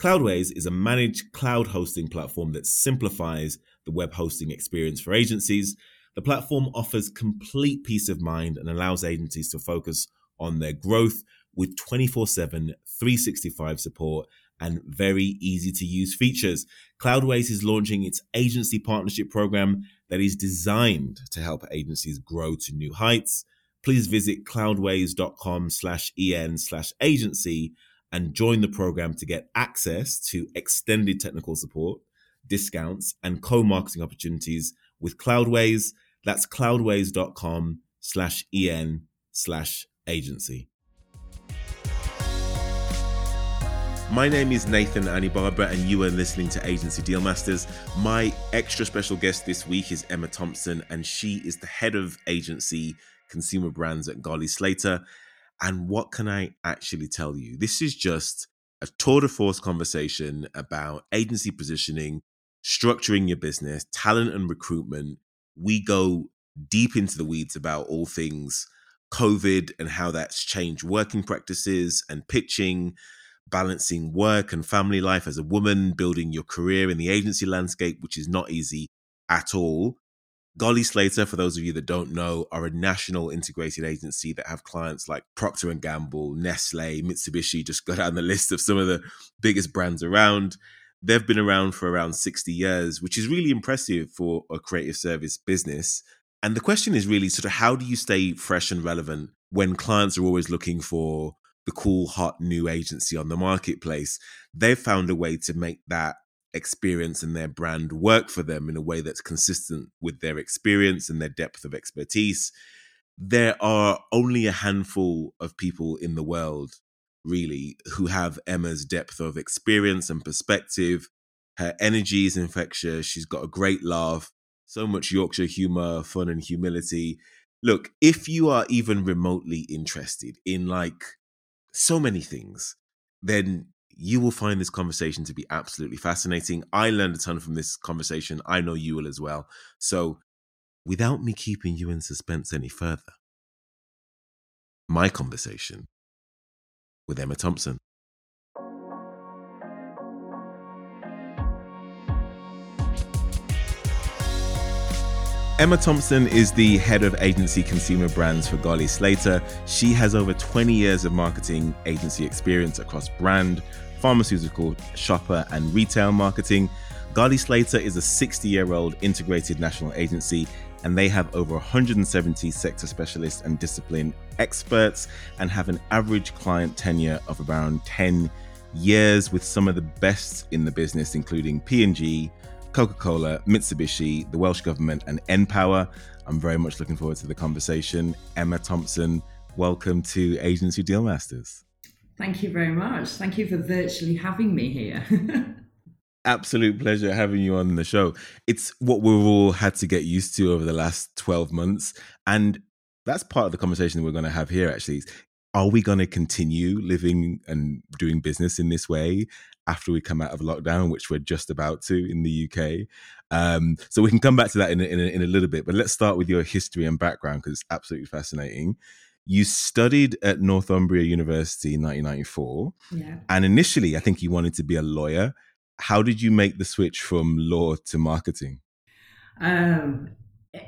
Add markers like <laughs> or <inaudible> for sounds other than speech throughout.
Cloudways is a managed cloud hosting platform that simplifies the web hosting experience for agencies. The platform offers complete peace of mind and allows agencies to focus on their growth with 24 7, 365 support and very easy to use features. Cloudways is launching its agency partnership program that is designed to help agencies grow to new heights. Please visit cloudways.com slash en slash agency and join the program to get access to extended technical support, discounts, and co-marketing opportunities with Cloudways. That's cloudways.com slash en slash agency. My name is Nathan Anibaba, and you are listening to Agency Deal Masters. My extra special guest this week is Emma Thompson, and she is the head of agency consumer brands at Golley Slater. And what can I actually tell you? This is just a tour de force conversation about agency positioning, structuring your business, talent and recruitment. We go deep into the weeds about all things COVID and how that's changed working practices and pitching balancing work and family life as a woman, building your career in the agency landscape, which is not easy at all. Golley Slater, for those of you that don't know, are a national integrated agency that have clients like Procter and Gamble, Nestle, Mitsubishi. Just go down the list of some of the biggest brands around. They've been around for around 60 years, which is really impressive for a creative service business. And the question is really sort of how do you stay fresh and relevant when clients are always looking for the cool, hot new agency on the marketplace, they've found a way to make that experience and their brand work for them in a way that's consistent with their experience and their depth of expertise. There are only a handful of people in the world, really, who have Emma's depth of experience and perspective. Her energy is infectious. She's got a great laugh, so much Yorkshire humor, fun, and humility. Look, if you are even remotely interested in like so many things, then you will find this conversation to be absolutely fascinating. I learned a ton from this conversation. I know you will as well. So, without me keeping you in suspense any further, my conversation with Emma Thompson. Emma Thompson is the head of agency consumer brands for Golley Slater. She has over 20 years of marketing agency experience across brand, pharmaceutical, shopper, and retail marketing. Golley Slater is a 60 year old integrated national agency, and they have over 170 sector specialists and discipline experts and have an average client tenure of around 10 years with some of the best in the business, including P&G, Coca Cola, Mitsubishi, the Welsh Government, and npower. I'm very much looking forward to the conversation. Emma Thompson, welcome to Agency Deal Masters. Thank you very much. Thank you for virtually having me here. <laughs> Absolute pleasure having you on the show. It's what we've all had to get used to over the last 12 months. And that's part of the conversation we're going to have here, actually. Are we going to continue living and doing business in this way? after we come out of lockdown, which we're just about to in the UK. Um, so we can come back to that in in, in a little bit. But let's start with your history and background because it's absolutely fascinating. You studied at Northumbria University in 1994. Yeah. And initially, I think you wanted to be a lawyer. How did you make the switch from law to marketing? Um,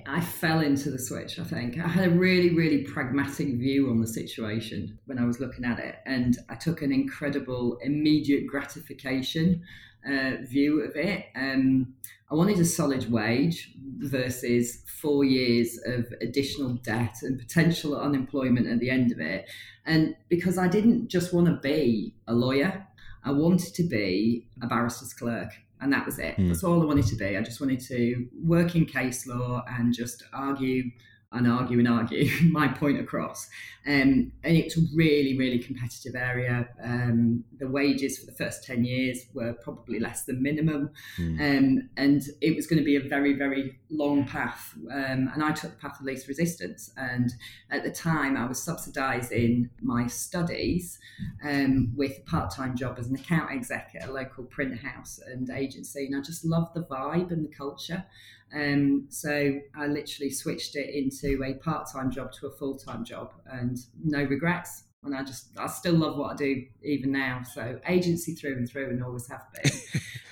I fell into the switch, I think. I had a really, really pragmatic view on the situation when I was looking at it. And I took an incredible immediate gratification uh, view of it. Um, I wanted a solid wage versus four years of additional debt and potential unemployment at the end of it. And because I didn't just want to be a lawyer, I wanted to be a barrister's clerk and that was it. Mm. That's all I wanted to be. I just wanted to work in case law and just argue and argue and argue <laughs> my point across. Um, and it's a really, really competitive area. Um, the wages for the first 10 years were probably less than minimum. Mm. Um, and it was going to be a very, very long path. Um, and I took the path of least resistance. And at the time, I was subsidising my studies um, with a part time job as an account exec at a local print house and agency. And I just loved the vibe and the culture. Um, so I literally switched it into a part time job to a full time job and no regrets. and I just I still love what I do even now. So agency through and through, and always have been.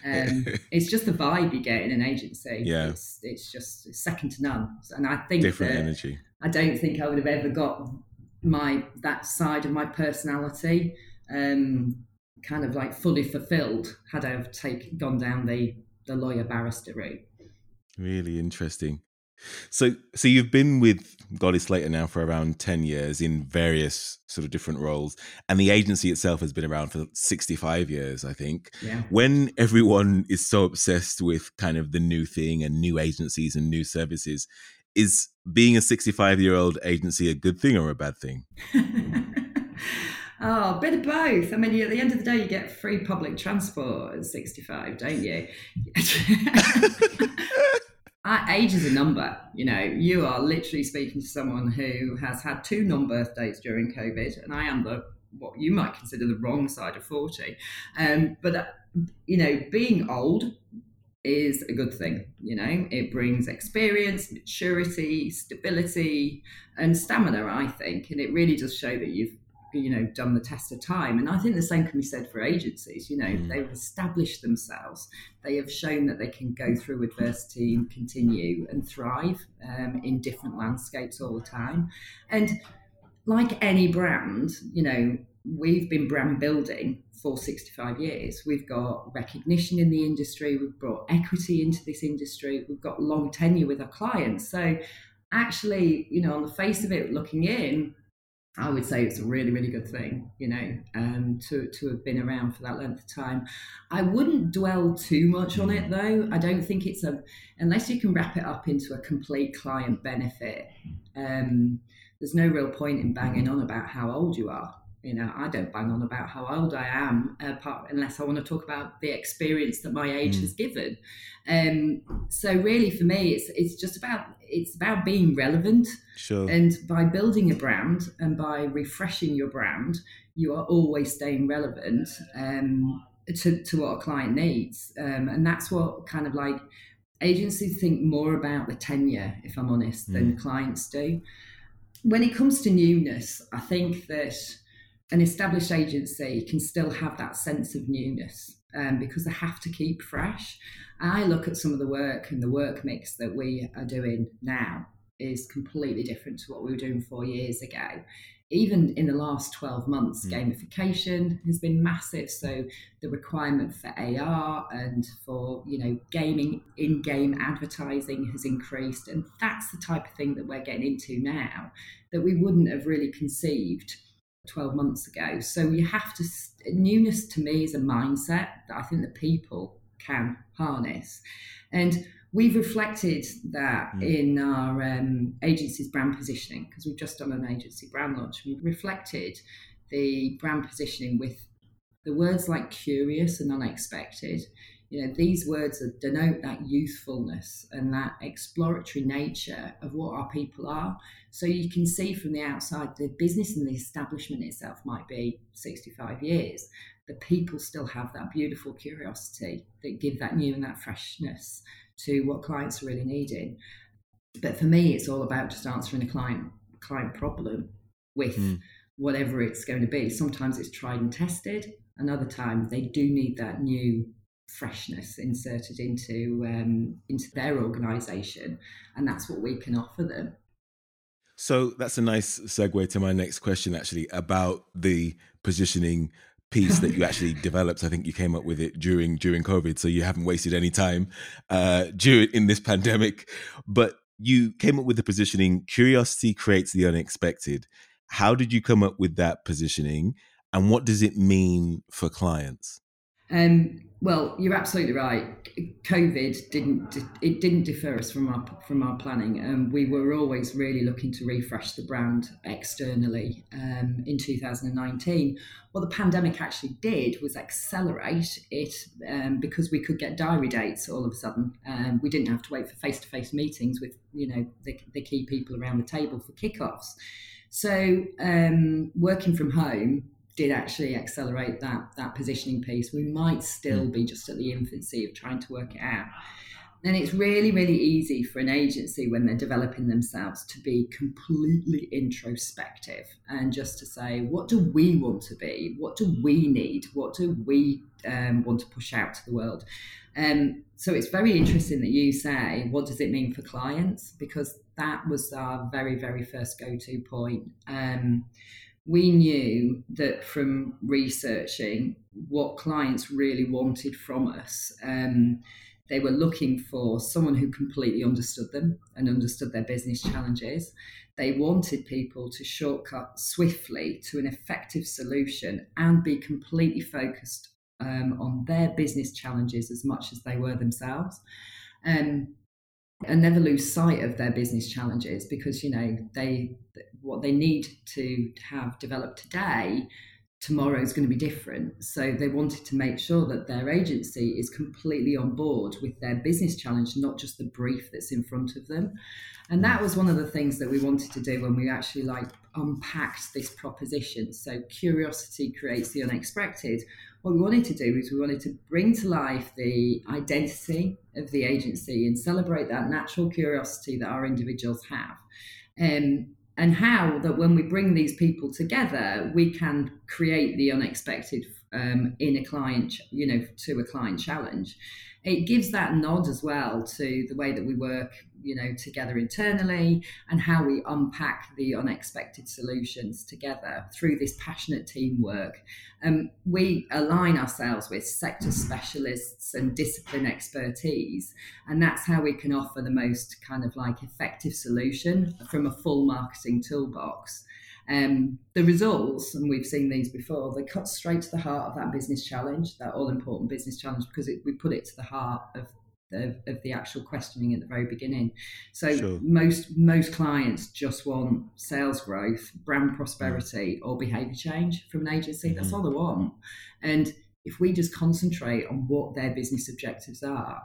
Um, <laughs> it's just the vibe you get in an agency. Yeah, it's, it's just second to none. And I think different energy. I don't think I would have ever got my that side of my personality um, kind of like fully fulfilled had I have take gone down the the lawyer barrister route. Really interesting. So, so you've been with Golley Slater now for around ten years in various sort of different roles, and the agency itself has been around for sixty-five years, I think. Yeah. When everyone is so obsessed with kind of the new thing and new agencies and new services, is being a sixty-five-year-old agency a good thing or a bad thing? <laughs> Mm. Oh, a bit of both. I mean, at the end of the day, you get free public transport at 65, don't you? <laughs> age is a number. You know, you are literally speaking to someone who has had two non birthdays during COVID, and I am the what you might consider the wrong side of 40. Um, but, uh, you know, being old is a good thing. You know, it brings experience, maturity, stability, and stamina, I think. And it really does show that you've you know done the test of time and i think the same can be said for agencies you know mm. they've established themselves they have shown that they can go through adversity and continue and thrive um, in different landscapes all the time and like any brand you know we've been brand building for 65 years. We've got recognition in the industry, we've brought equity into this industry, we've got long tenure with our clients. So, actually, you know, on the face of it, looking in, I would say it's a really, really good thing, you know, um, to, to have been around for that length of time. I wouldn't dwell too much on it though. I don't think it's a, unless you can wrap it up into a complete client benefit, um, there's no real point in banging on about how old you are. You know, I don't bang on about how old I am, apart, unless I want to talk about the experience that my age mm. has given. Um, so really, for me, it's it's just about it's about being relevant. Sure. And by building a brand and by refreshing your brand, you are always staying relevant um, to to what a client needs, um, and that's what kind of like agencies think more about the tenure, if I'm honest, mm. than clients do. When it comes to newness, I think that an established agency can still have that sense of newness um, because they have to keep fresh. I look at some of the work and the work mix that we are doing now is completely different to what we were doing four years ago. Even in the last 12 months, mm. gamification has been massive. So the requirement for AR and for, you know, gaming in-game advertising has increased. And that's the type of thing that we're getting into now that we wouldn't have really conceived 12 months ago. So you have to, newness to me is a mindset that I think the people can harness. And we've reflected that mm. in our um, agency's brand positioning because we've just done an agency brand launch. We've reflected the brand positioning with the words like curious and unexpected you know these words denote that youthfulness and that exploratory nature of what our people are. So you can see from the outside the business and the establishment itself might be 65 years. The people still have that beautiful curiosity that give that new and that freshness to what clients are really needing. But for me it's all about just answering a client client problem with mm. whatever it's going to be. Sometimes it's tried and tested. Another time they do need that new freshness inserted into um, into their organisation, and that's what we can offer them. So that's a nice segue to my next question, actually, about the positioning piece that you actually <laughs> developed. I think you came up with it during during COVID, so you haven't wasted any time uh, <laughs> during in this pandemic. But you came up with the positioning: curiosity creates the unexpected. How did you come up with that positioning, and what does it mean for clients? Um, well, you're absolutely right. COVID didn't it didn't defer us from our from our planning. Um, we were always really looking to refresh the brand externally um, in 2019. What the pandemic actually did was accelerate it um, because we could get diary dates all of a sudden. Um, we didn't have to wait for face to face meetings with you know the, the key people around the table for kickoffs. So um, working from home did actually accelerate that that positioning piece. We might still mm. be just at the infancy of trying to work it out. And it's really, really easy for an agency when they're developing themselves to be completely introspective and just to say, what do we want to be? What do we need? What do we um, want to push out to the world? Um, so it's very interesting that you say, what does it mean for clients? Because that was our very, very first go to point. Um, we knew that from researching what clients really wanted from us. Um, they were looking for someone who completely understood them and understood their business challenges. They wanted people to shortcut swiftly to an effective solution and be completely focused um, on their business challenges as much as they were themselves. Um, and never lose sight of their business challenges because you know they what they need to have developed today tomorrow is going to be different. So they wanted to make sure that their agency is completely on board with their business challenge, not just the brief that's in front of them. And that was one of the things that we wanted to do when we actually like unpacked this proposition. So curiosity creates the unexpected. What we wanted to do is we wanted to bring to life the identity of the agency and celebrate that natural curiosity that our individuals have. Um, and how that when we bring these people together, we can create the unexpected um, in a client, you know, to a client challenge. It gives that nod as well to the way that we work you know together internally and how we unpack the unexpected solutions together through this passionate teamwork um, we align ourselves with sector specialists and discipline expertise and that's how we can offer the most kind of like effective solution from a full marketing toolbox um, the results, and we've seen these before, they cut straight to the heart of that business challenge, that all important business challenge, because it, we put it to the heart of of, of, the actual questioning at the very beginning. So sure. most most clients just want sales growth, brand prosperity, or behaviour change from an agency. Mm-hmm. That's all they want. And if we just concentrate on what their business objectives are,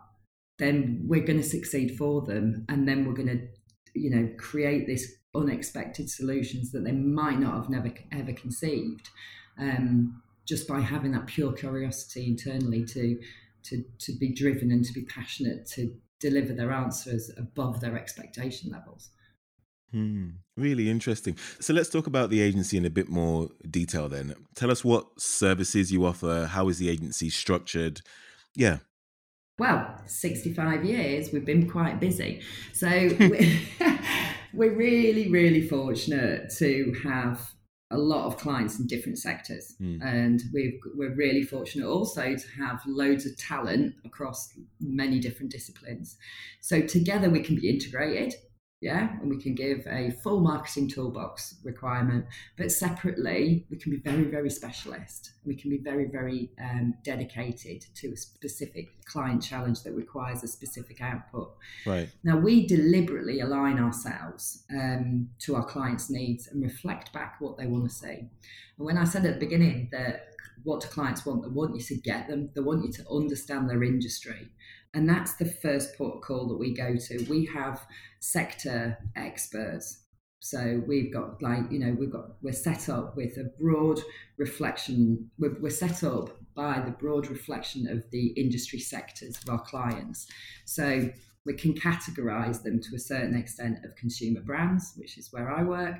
then we're going to succeed for them, and then we're going to, you know, create this unexpected solutions that they might not have never ever conceived. Um, just by having that pure curiosity internally to to, to be driven and to be passionate to deliver their answers above their expectation levels. Hmm, really interesting. So let's talk about the agency in a bit more detail then. Tell us what services you offer, how is the agency structured? Yeah. Well, 65 years, we've been quite busy. So <laughs> <laughs> we're really, really fortunate to have a lot of clients in different sectors mm. and we are really fortunate also to have loads of talent across many different disciplines so together we can be integrated yeah and we can give a full marketing toolbox requirement but separately we can be very very specialist. We can be very very um, dedicated to a specific client challenge that requires a specific output. Right. Now we deliberately align ourselves um, to our clients needs and reflect back what they want to see. And when i said at the beginning that what do clients want? They want you to get them. They want you to understand their industry. And that's the first port call that we go to. We have sector experts. So we've got like, you know, we've got, we're set up with a broad reflection, we're, we're set up by the broad reflection of the industry sectors of our clients. So we can categorize them to a certain extent of consumer brands, which is where I work.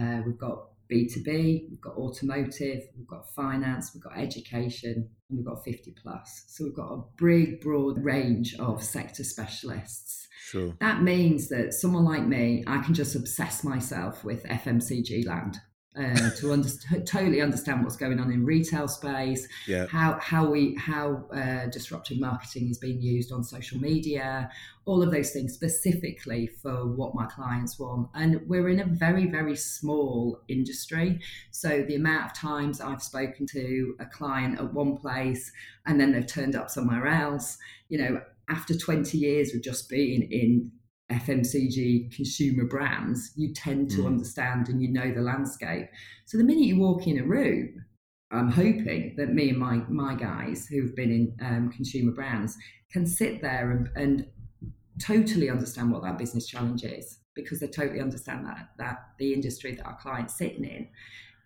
Uh, we've got B2B, we've got automotive, we've got finance, we've got education, and we've got 50 plus. So we've got a big, broad range of sector specialists. Sure. That means that someone like me, I can just obsess myself with FMCG land uh, to under, <laughs> totally understand what's going on in retail space, yeah. how how we how uh, disruptive marketing is being used on social media, all of those things specifically for what my clients want. And we're in a very very small industry, so the amount of times I've spoken to a client at one place and then they've turned up somewhere else, you know. After 20 years of just being in FMCG consumer brands, you tend to mm. understand and you know the landscape. So the minute you walk in a room, I'm hoping that me and my my guys who've been in um, consumer brands can sit there and, and totally understand what that business challenge is because they totally understand that that the industry that our clients sitting in.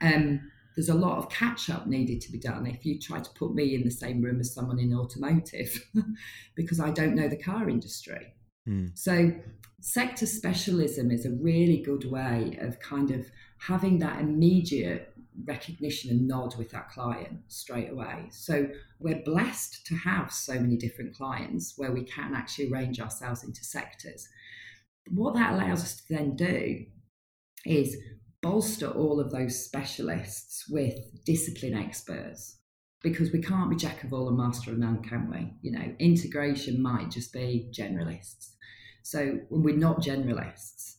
Um, there's a lot of catch up needed to be done if you try to put me in the same room as someone in automotive <laughs> because I don't know the car industry. Mm. So, sector specialism is a really good way of kind of having that immediate recognition and nod with that client straight away. So, we're blessed to have so many different clients where we can actually arrange ourselves into sectors. What that allows us to then do is bolster all of those specialists with discipline experts because we can't be jack of all and master of none, can we? You know, integration might just be generalists. So when we're not generalists,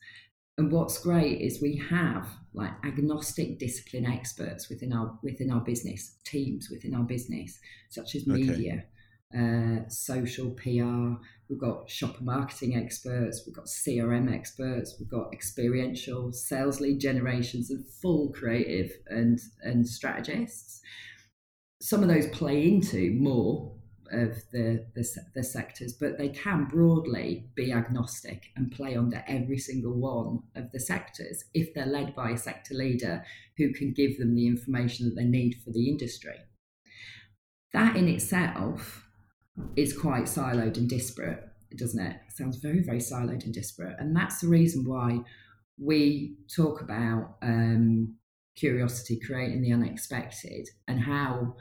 and what's great is we have like agnostic discipline experts within our within our business teams within our business, such as media, okay. Uh, social PR, We've got shopper marketing experts, we've got CRM experts, we've got experiential sales lead generations and full creative and, and strategists. Some of those play into more of the, the, the, sectors, but they can broadly be agnostic and play under every single one of the sectors if they're led by a sector leader who can give them the information that they need for the industry. That in itself is quite siloed and disparate, doesn't it? it? Sounds very, very siloed and disparate. And that's the reason why we talk about um, curiosity, creating the unexpected, and how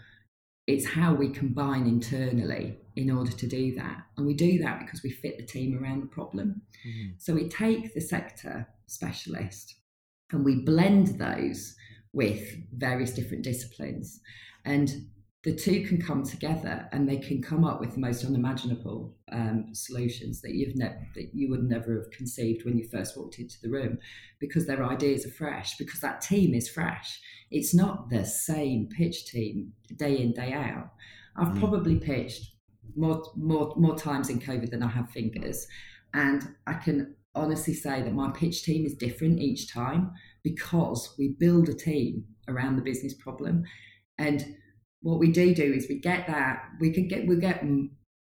it's how we combine internally in order to do that. And we do that because we fit the team around the problem. Mm-hmm. So we take the sector specialist and we blend those with various different disciplines. And the two can come together and they can come up with the most unimaginable um, solutions that you've ne- that you would never have conceived when you first walked into the room because their ideas are fresh because that team is fresh. It's not the same pitch team day in day out. I've mm. probably pitched more more more times in covid than i have fingers. And i can honestly say that my pitch team is different each time because we build a team around the business problem. And what we do do is we get that we can get we get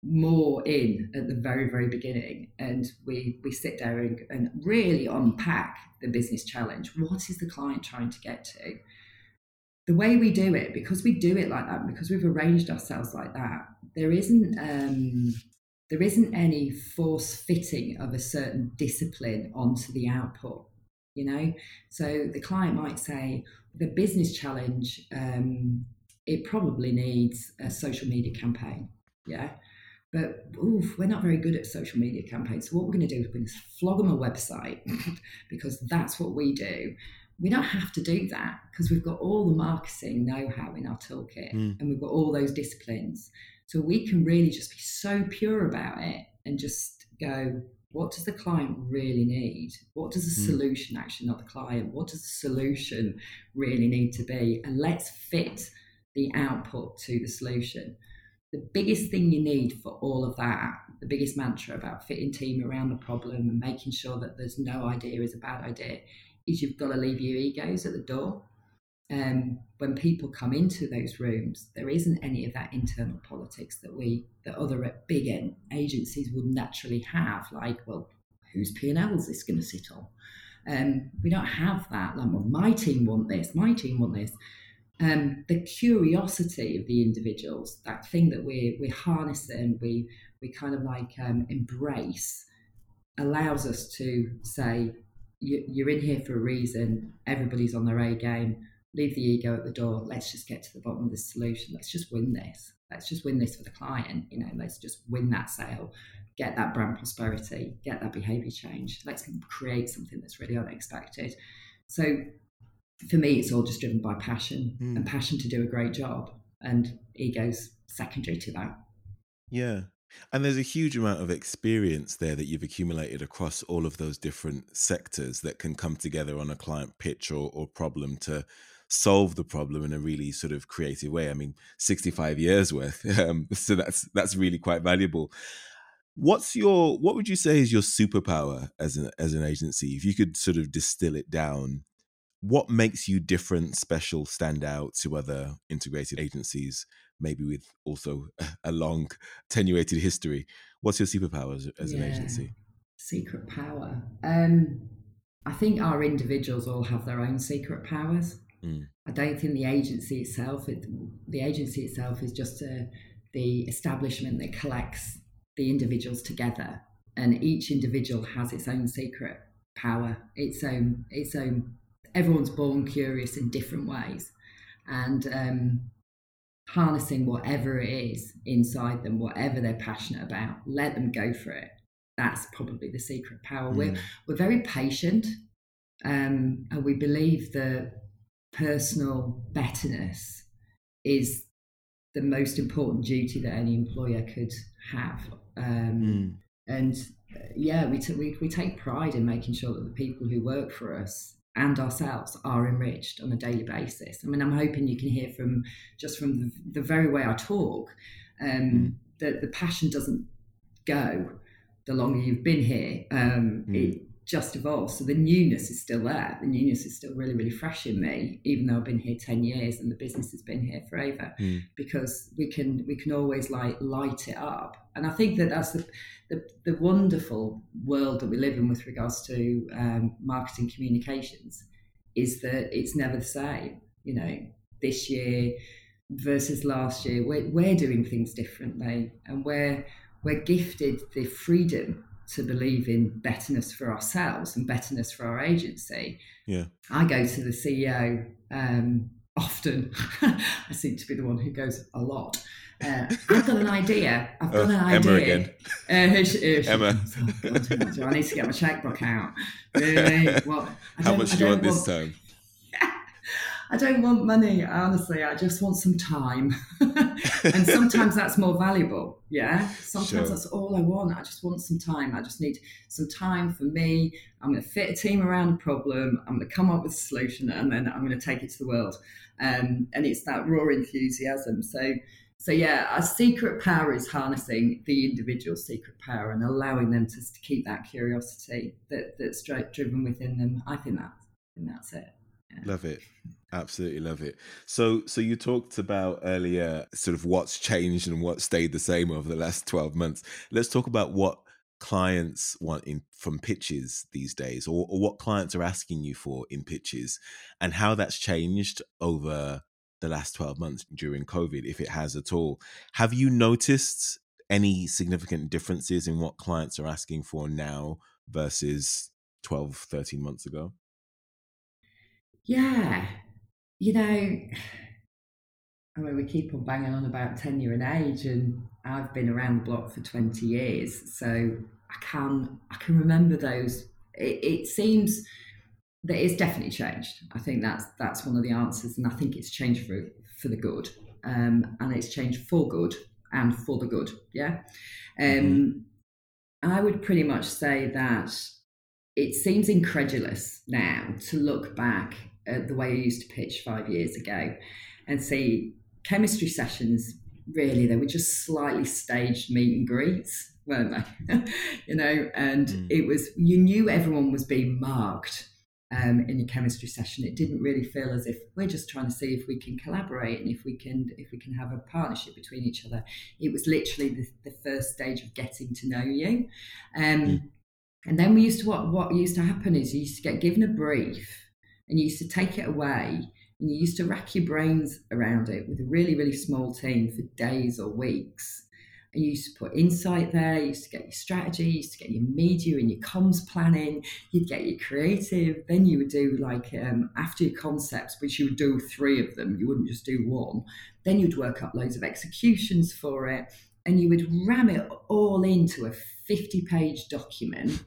more in at the very very beginning and we we sit there and, and really unpack the business challenge. What is the client trying to get to? The way we do it because we do it like that because we've arranged ourselves like that there isn't um, there isn't any force fitting of a certain discipline onto the output you know? So the client might say the business challenge um, it probably needs a social media campaign. Yeah. But oof, we're not very good at social media campaigns. So what we're going to do is we're going to flog them a website <laughs> because that's what we do. We don't have to do that because we've got all the marketing know-how in our toolkit mm. and we've got all those disciplines. So we can really just be so pure about it and just go, what does the client really need? What does the mm. solution actually, not the client, what does the solution really need to be? And let's fit the output to the solution. The biggest thing you need for all of that, the biggest mantra about fitting team around the problem and making sure that there's no idea is a bad idea, is you've got to leave your egos at the door. Um, when people come into those rooms, there isn't any of that internal politics that we, that other big agencies would naturally have. Like, well, whose P and L is this going to sit on? Um, we don't have that. Like, well, my team want this, my team want this um, the curiosity of the individuals, that thing that we we harness and we we kind of like um, embrace, allows us to say, you're in here for a reason. Everybody's on their A game. Leave the ego at the door. Let's just get to the bottom of the solution. Let's just win this. Let's just win this for the client. You know, let's just win that sale, get that brand prosperity, get that behavior change. Let's create something that's really unexpected. So for me, it's all just driven by passion mm. and passion to do a great job, and ego's secondary to that. Yeah. And there's a huge amount of experience there that you've accumulated across all of those different sectors that can come together on a client pitch or, or problem to solve the problem in a really sort of creative way. I mean, 65 years worth. <laughs> Um, so that's that's really quite valuable. What's your what would you say is your superpower as an as an agency? If you could sort of distill it down what makes you different, special, stand out to other integrated agencies, maybe with also <laughs> a long, attenuated history? What's your superpower as, as yeah. an agency? Secret power. Um, I think our individuals all have their own secret powers. Mm. I don't think the agency itself, it, the agency itself is just a, the establishment that collects the individuals together, and each individual has its own secret power, its own, its own. Everyone's born curious in different ways, and um, harnessing whatever it is inside them, whatever they're passionate about, let them go for it. That's probably the secret power. Mm. We're we're very patient, um, and we believe that personal betterness is the most important duty that any employer could have. Um, mm. And uh, yeah, we, t- we, we take pride in making sure that the people who work for us and ourselves are enriched on a daily basis. I mean, I'm hoping you can hear from just from the, the very way I talk um, mm. that the passion doesn't go the longer you've been here. Um, mm. It just evolves. So the newness is still there. The newness is still really, really fresh in me, even though I've been here 10 years and the business has been here forever, mm. because we can we can always like light it up. And I think that that's the, the, the wonderful world that we live in with regards to um, marketing communications is that it's never the same. You know, this year versus last year, we're, we're doing things differently and we're, we're gifted the freedom to believe in betterness for ourselves and betterness for our agency. Yeah. I go to the CEO um, often. <laughs> I seem to be the one who goes a lot. Uh, I've got an idea. I've got oh, an idea. Emma again. Uh, <laughs> she, she, Emma. Oh, I need to get my checkbook out. Really? What? <laughs> How much do you want this time? I don't want money, honestly. I just want some time. <laughs> and sometimes that's more valuable. Yeah. Sometimes sure. that's all I want. I just want some time. I just need some time for me. I'm going to fit a team around a problem. I'm going to come up with a solution and then I'm going to take it to the world. Um, and it's that raw enthusiasm. So, so yeah, our secret power is harnessing the individual secret power and allowing them to, to keep that curiosity that, that's driven within them. I think that, I think that's it. Yeah. Love it. Absolutely love it. So, so you talked about earlier, sort of what's changed and what stayed the same over the last twelve months. Let's talk about what clients want in from pitches these days, or, or what clients are asking you for in pitches, and how that's changed over the last twelve months during COVID, if it has at all. Have you noticed any significant differences in what clients are asking for now versus 12, 13 months ago? Yeah, you know, <sighs> I mean, we keep on banging on about tenure and age, and I've been around the block for 20 years, so I can I can remember those. It, it seems that it's definitely changed. I think that's that's one of the answers, and I think it's changed for for the good, um, and it's changed for good and for the good. Yeah, mm-hmm. um, mm-hmm. I would pretty much say that it seems incredulous now to look back uh, the way I used to pitch five years ago and see chemistry sessions. Really, they were just slightly staged meet and greets, weren't they? <laughs> you know, and mm. it was you knew everyone was being marked um, in a chemistry session. It didn't really feel as if we're just trying to see if we can collaborate and if we can if we can have a partnership between each other. It was literally the, the first stage of getting to know you. Um, mm. And then we used to what what used to happen is you used to get given a brief and you used to take it away and you used to rack your brains around it with a really, really small team for days or weeks. And you used to put insight there, you used to get your strategy, you used to get your media and your comms planning, you'd get your creative, then you would do like um, after your concepts, which you would do three of them, you wouldn't just do one. Then you'd work up loads of executions for it and you would ram it all into a 50 page document.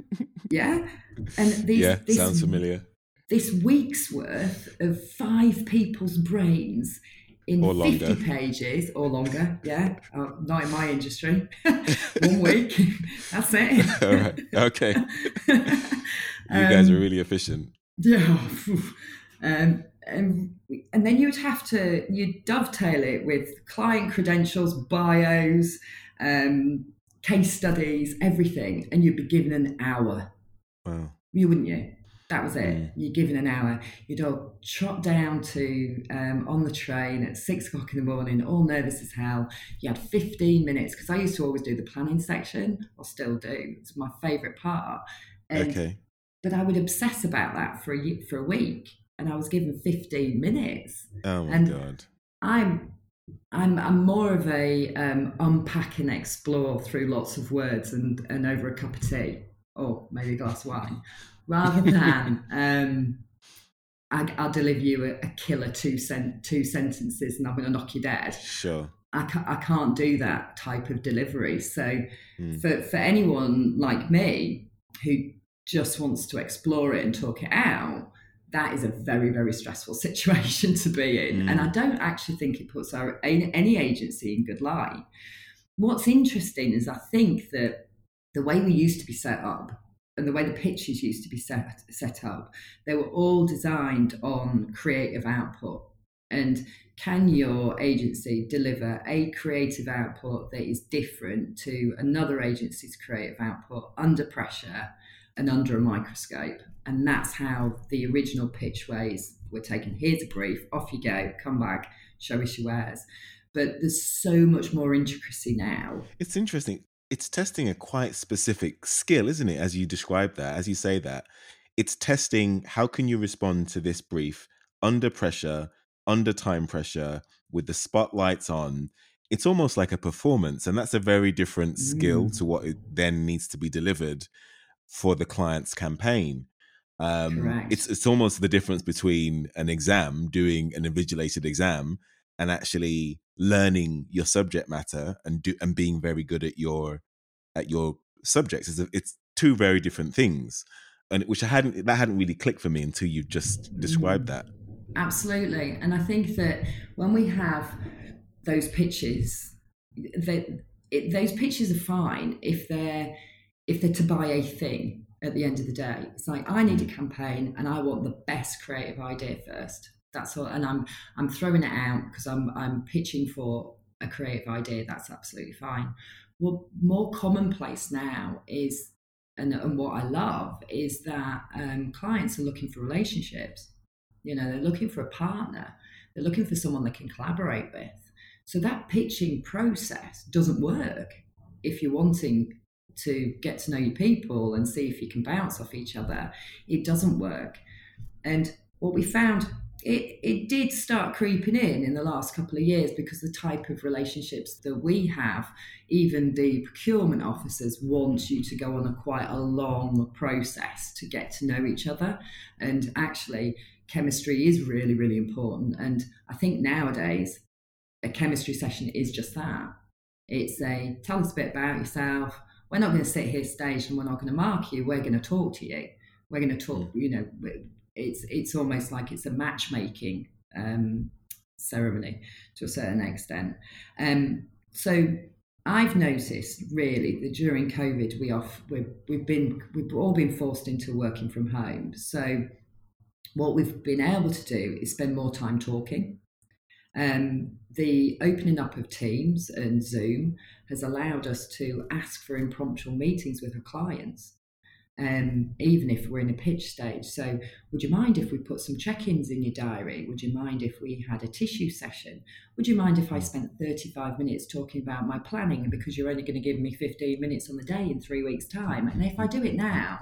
<laughs> yeah. And these, yeah, this, sounds familiar this week's worth of five people's brains in 50 pages or longer. Yeah, uh, not in my industry. <laughs> One week, <laughs> that's it. <laughs> All right. Okay. you um, guys are really efficient. Yeah. Um, and, and then you'd have to you dovetail it with client credentials, bios, um, case studies, everything, and you'd be given an hour. Wow. You wouldn't you? That was it. Mm. You're given an hour. You'd all trot down to um, on the train at six o'clock in the morning, all nervous as hell. You had 15 minutes because I used to always do the planning section, or still do. It's my favourite part. And, okay. But I would obsess about that for a for a week. and I was given 15 minutes. Oh my and god. I'm I'm I'm more of a um, unpack and explore through lots of words and and over a cup of tea or maybe a glass of wine, rather than um, I, will deliver you a, a killer two cent two sentences and I'm going to knock you dead. Sure. I can't, I can't do that type of delivery. So mm. for for anyone like me who just wants to explore it and talk it out, that is a very very stressful <laughs> situation to be in, mm. and I don't actually think it puts our any agency in good light. What's interesting is I think that the way we used to be set up and the way the pitches used to be set set up, they were all designed on creative output. And can your agency deliver a creative output that is different to another agency's creative output under pressure and under a microscope? And that's how the original pitch ways were taken. Here's a brief, off you go, come back, show us your wares. But there's so much more intricacy now. It's interesting it's testing a quite specific skill, isn't it? As you describe that, as you say that, it's testing how can you respond to this brief under pressure, under time pressure, with the spotlights on. It's almost like a performance, and that's a very different skill mm. to what it then needs to be delivered for the client's campaign. Um, it's it's almost the difference between an exam, doing an invigilated exam, and actually learning your subject matter and do and being very good at your at your subjects it's, a, it's two very different things. And which i hadn't that hadn't really clicked for me until you just described that. Absolutely. And i think that when we have those pitches that those pitches are fine if they're if they're to buy a thing at the end of the day. It's like i need a mm. campaign and i want the best creative idea first that's all and i'm i'm throwing it out because i'm i'm pitching for a creative idea that's absolutely fine. Well, more commonplace now is and, and what i love is that um, clients are looking for relationships. You know they're looking for a partner. They're looking for someone they can collaborate with. So that pitching process doesn't work if you're wanting to get to know your people and see if you can bounce off each other. It doesn't work. And what we found it, it did start creeping in in the last couple of years because the type of relationships that we have, even the procurement officers want you to go on a quite a long process to get to know each other. And actually, chemistry is really, really important. And I think nowadays, a chemistry session is just that. It's a tell us a bit about yourself. We're not going to sit here staged and we're not going to mark you. We're going to talk to you. We're going to talk, hmm. you know, it's it's almost like it's a matchmaking um, ceremony to a certain extent. Um, so I've noticed really that during COVID we off we've, we've been we've all been forced into working from home. So what we've been able to do is spend more time talking. Um, the opening up of Teams and Zoom has allowed us to ask for impromptu meetings with our clients um, even if we're in a pitch stage. So, would you mind if we put some check ins in your diary? Would you mind if we had a tissue session? Would you mind if I spent 35 minutes talking about my planning because you're only going to give me 15 minutes on the day in three weeks' time? And if I do it now,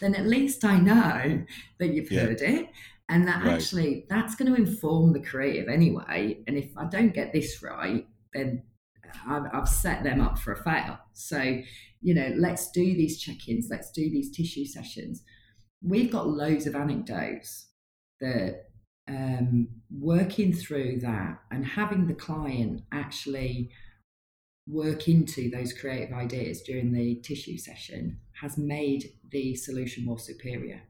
then at least I know that you've yeah. heard it. And that right. actually, that's going to inform the creative anyway. And if I don't get this right, then I've, I've set them up for a fail. So you know, let's do these check ins, let's do these tissue sessions. We've got loads of anecdotes that um, working through that and having the client actually work into those creative ideas during the tissue session has made the solution more superior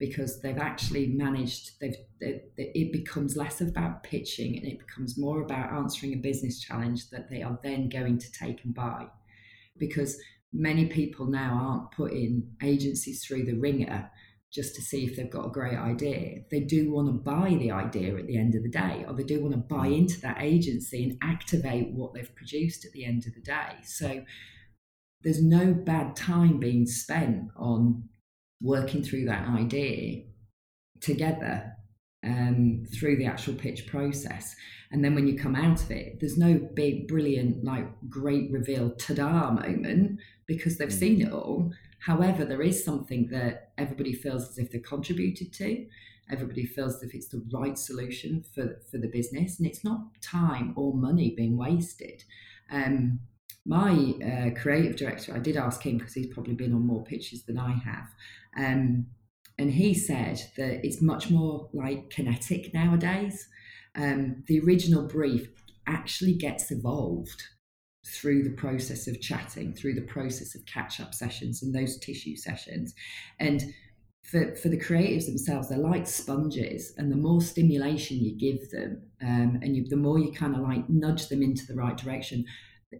because they've actually managed they've they, it becomes less about pitching and it becomes more about answering a business challenge that they are then going to take and buy because many people now aren't putting agencies through the ringer just to see if they've got a great idea. They do want to buy the idea at the end of the day, or they do want to buy mm. into that agency and activate what they've produced at the end of the day. So there's no bad time being spent on working through that idea together um, through the actual pitch process. And then when you come out of it, there's no big, brilliant, like great reveal, ta da moment because they've mm. seen it all. However, there is something that everybody feels as if they've contributed to. everybody feels as if it's the right solution for, for the business. And it's not time or money being wasted. Um, my uh, creative director, I did ask him because he's probably been on more pitches than I have. Um, and he said that it's much more like kinetic nowadays. Um, the original brief actually gets evolved through the process of chatting, through the process of catch up sessions and those tissue sessions. And for, for the creatives themselves, they're like sponges, and the more stimulation you give them, um, and you, the more you kind of like nudge them into the right direction,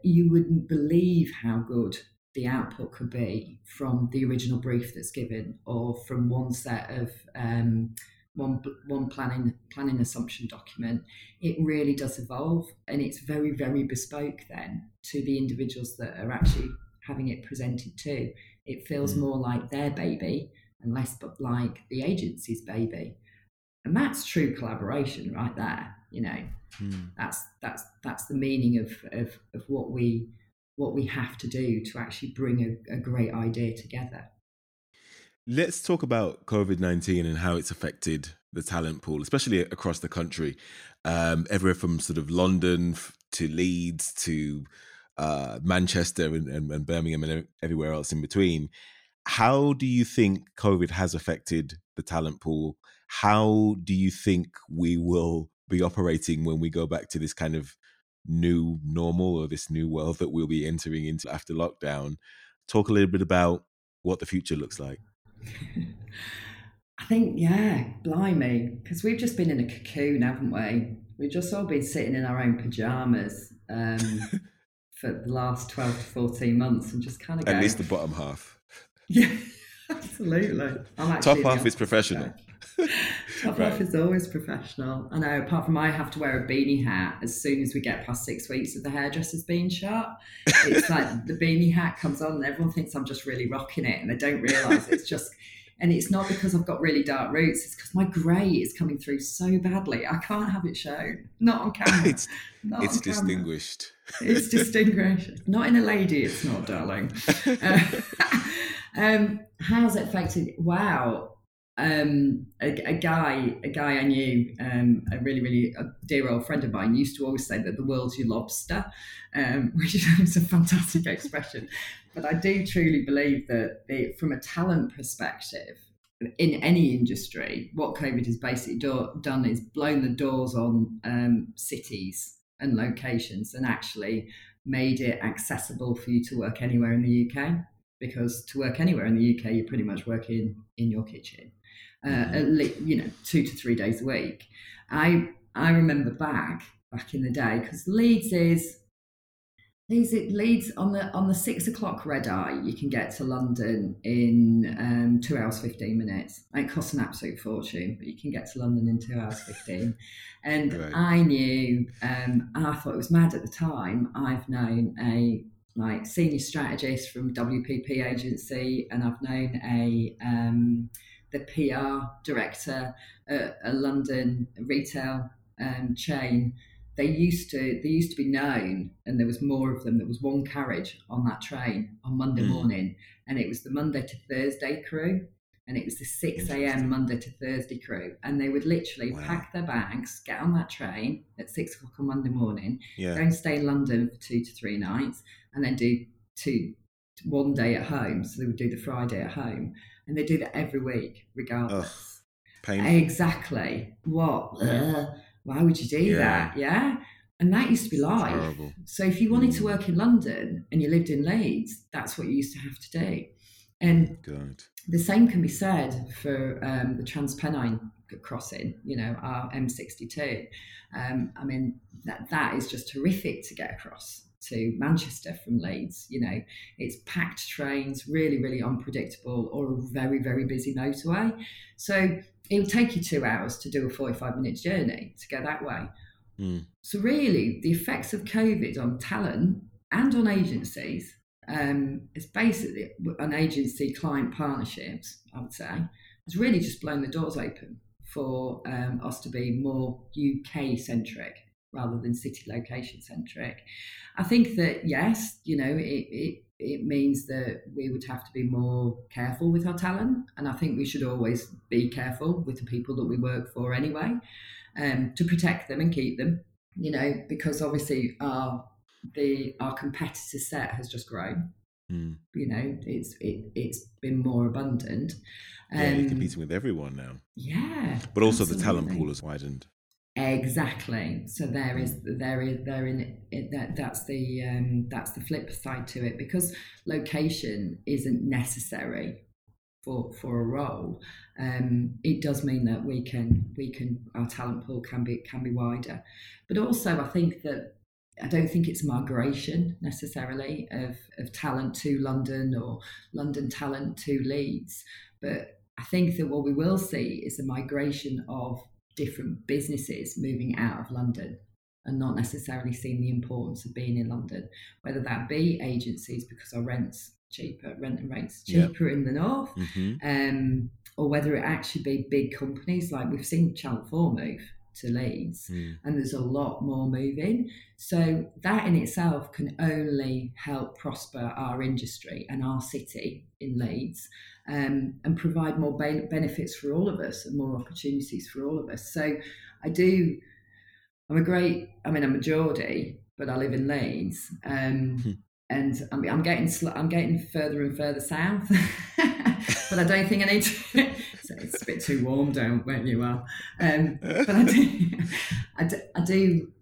you wouldn't believe how good the output could be from the original brief that's given, or from one set of um, one one planning planning assumption document. It really does evolve, and it's very very bespoke then to the individuals that are actually having it presented to. It feels mm. more like their baby and less but like the agency's baby. And that's true collaboration right there. You know, mm. that's that's that's the meaning of, of of what we what we have to do to actually bring a, a great idea together. Let's talk about COVID 19 and how it's affected the talent pool, especially across the country, um, everywhere from sort of London to Leeds to uh, Manchester and, and, and Birmingham and everywhere else in between. How do you think COVID has affected the talent pool? How do you think we will be operating when we go back to this kind of new normal or this new world that we'll be entering into after lockdown? Talk a little bit about what the future looks like. <laughs> I think, yeah, blimey, because we've just been in a cocoon, haven't we? We've just all been sitting in our own pajamas um, <laughs> for the last 12 to 14 months and just kind of At least the bottom half. <laughs> Yeah, absolutely. Top half is professional. Top right. is always professional. I know, apart from I have to wear a beanie hat as soon as we get past six weeks of the hairdresser's being shut. It's <laughs> like the beanie hat comes on and everyone thinks I'm just really rocking it and they don't realise it's just and it's not because I've got really dark roots, it's because my grey is coming through so badly. I can't have it shown. Not on camera. it's not it's distinguished. It's <laughs> distinguished. not in a lady, it's not, darling. <laughs> Uh, um, how's it affected? Wow. Um, a, a, guy, a guy I knew, um, a really, really a dear old friend of mine, used to always say that the world's your lobster, um, <laughs> which is a fantastic expression. But I do truly believe that the, from a talent perspective, in any industry, what COVID has basically do, done is blown the doors on um, cities and locations and actually made it accessible for you to work anywhere in the UK. Because to work anywhere in the UK, you're pretty much working in your kitchen, uh, mm-hmm. at least, you know, two to three days a week. I I remember back back in the day because Leeds is Leeds, it leads on the on the six o'clock red eye. You can get to London in um, two hours fifteen minutes. It costs an absolute fortune, but you can get to London in two hours fifteen. And right. I knew, um, and I thought it was mad at the time. I've known a like senior strategist from WPP agency, and I've known a um, the PR director at a London retail um, chain they used to they used to be known and there was more of them there was one carriage on that train on monday mm. morning and it was the monday to thursday crew and it was the 6 a.m monday to thursday crew and they would literally wow. pack their bags get on that train at 6 o'clock on monday morning yeah. go and stay in london for two to three nights and then do two one day at home so they would do the friday at home and they do that every week regardless Ugh, exactly what why would you do yeah. that? Yeah. And that used to be life. So if you wanted mm. to work in London and you lived in Leeds, that's what you used to have to do. And God. the same can be said for um, the Transpennine crossing, you know, our M62. Um, I mean, that, that is just horrific to get across to Manchester from Leeds. You know, it's packed trains, really, really unpredictable, or a very, very busy motorway. So it would take you two hours to do a 45 minute journey to go that way. Mm. So, really, the effects of COVID on talent and on agencies um, is basically an agency client partnerships, I would say, has really just blown the doors open for um, us to be more UK centric rather than city location centric. I think that yes, you know, it, it it means that we would have to be more careful with our talent, and I think we should always be careful with the people that we work for anyway, um, to protect them and keep them. You know, because obviously our the our competitor set has just grown. Mm. You know, it's it, it's been more abundant. Um, yeah, you're competing with everyone now. Yeah, but also absolutely. the talent pool has widened. Exactly. So there is there is there in it, that that's the um, that's the flip side to it because location isn't necessary for for a role. Um, it does mean that we can we can our talent pool can be can be wider, but also I think that I don't think it's migration necessarily of of talent to London or London talent to Leeds, but I think that what we will see is a migration of different businesses moving out of London and not necessarily seeing the importance of being in London, whether that be agencies because our rent's cheaper, rent and rates cheaper in the north, mm-hmm. um, or whether it actually be big companies like we've seen Channel 4 move to Leeds, mm. and there's a lot more moving. So that in itself can only help prosper our industry and our city in Leeds, um, and provide more benefits for all of us and more opportunities for all of us. So I do. I'm a great. I mean, I'm a Geordie, but I live in Leeds. Um, hmm. and I'm, I'm, getting I'm getting further and further south, <laughs> but I don't think I need to it's a bit too warm down where you are. Um, but I do, <laughs> I do, I do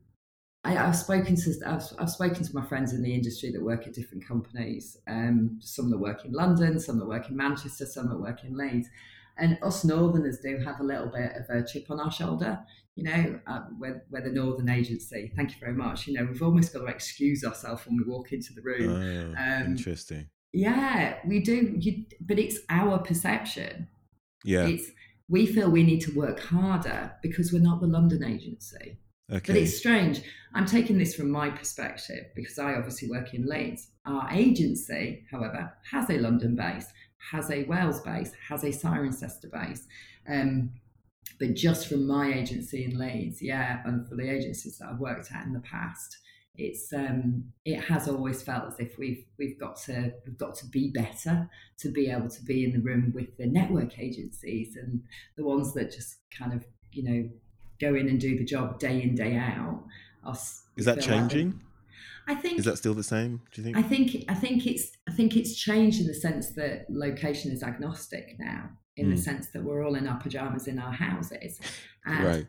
I, have spoken to I've, I've, spoken to my friends in the industry that work at different companies. Um, some that work in London, some that work in Manchester, some that work in Leeds. And us Northerners do have a little bit of a chip on our shoulder. You know, uh, we're, we're, the Northern Agency. Thank you very much. You know, we've almost got to excuse ourselves when we walk into the room. Oh, um, interesting. Yeah, we do. You, but it's our perception yeah. It's we feel we need to work harder because we're not the London agency. Okay. But it's strange. I'm taking this from my perspective because I obviously work in Leeds. Our agency, however, has a London base, has a Wales base, has a Cirencester base. Um, but just from my agency in Leeds, yeah, and for the agencies that I've worked at in the past, it's um, it has always felt as if we've we've got to we've got to be better to be able to be in the room with the network agencies and the ones that just kind of you know go in and do the job day in day out. Is that changing? Like I think is that still the same? Do you think? I think I think it's I think it's changed in the sense that location is agnostic now in mm. the sense that we're all in our pajamas in our houses. And, right.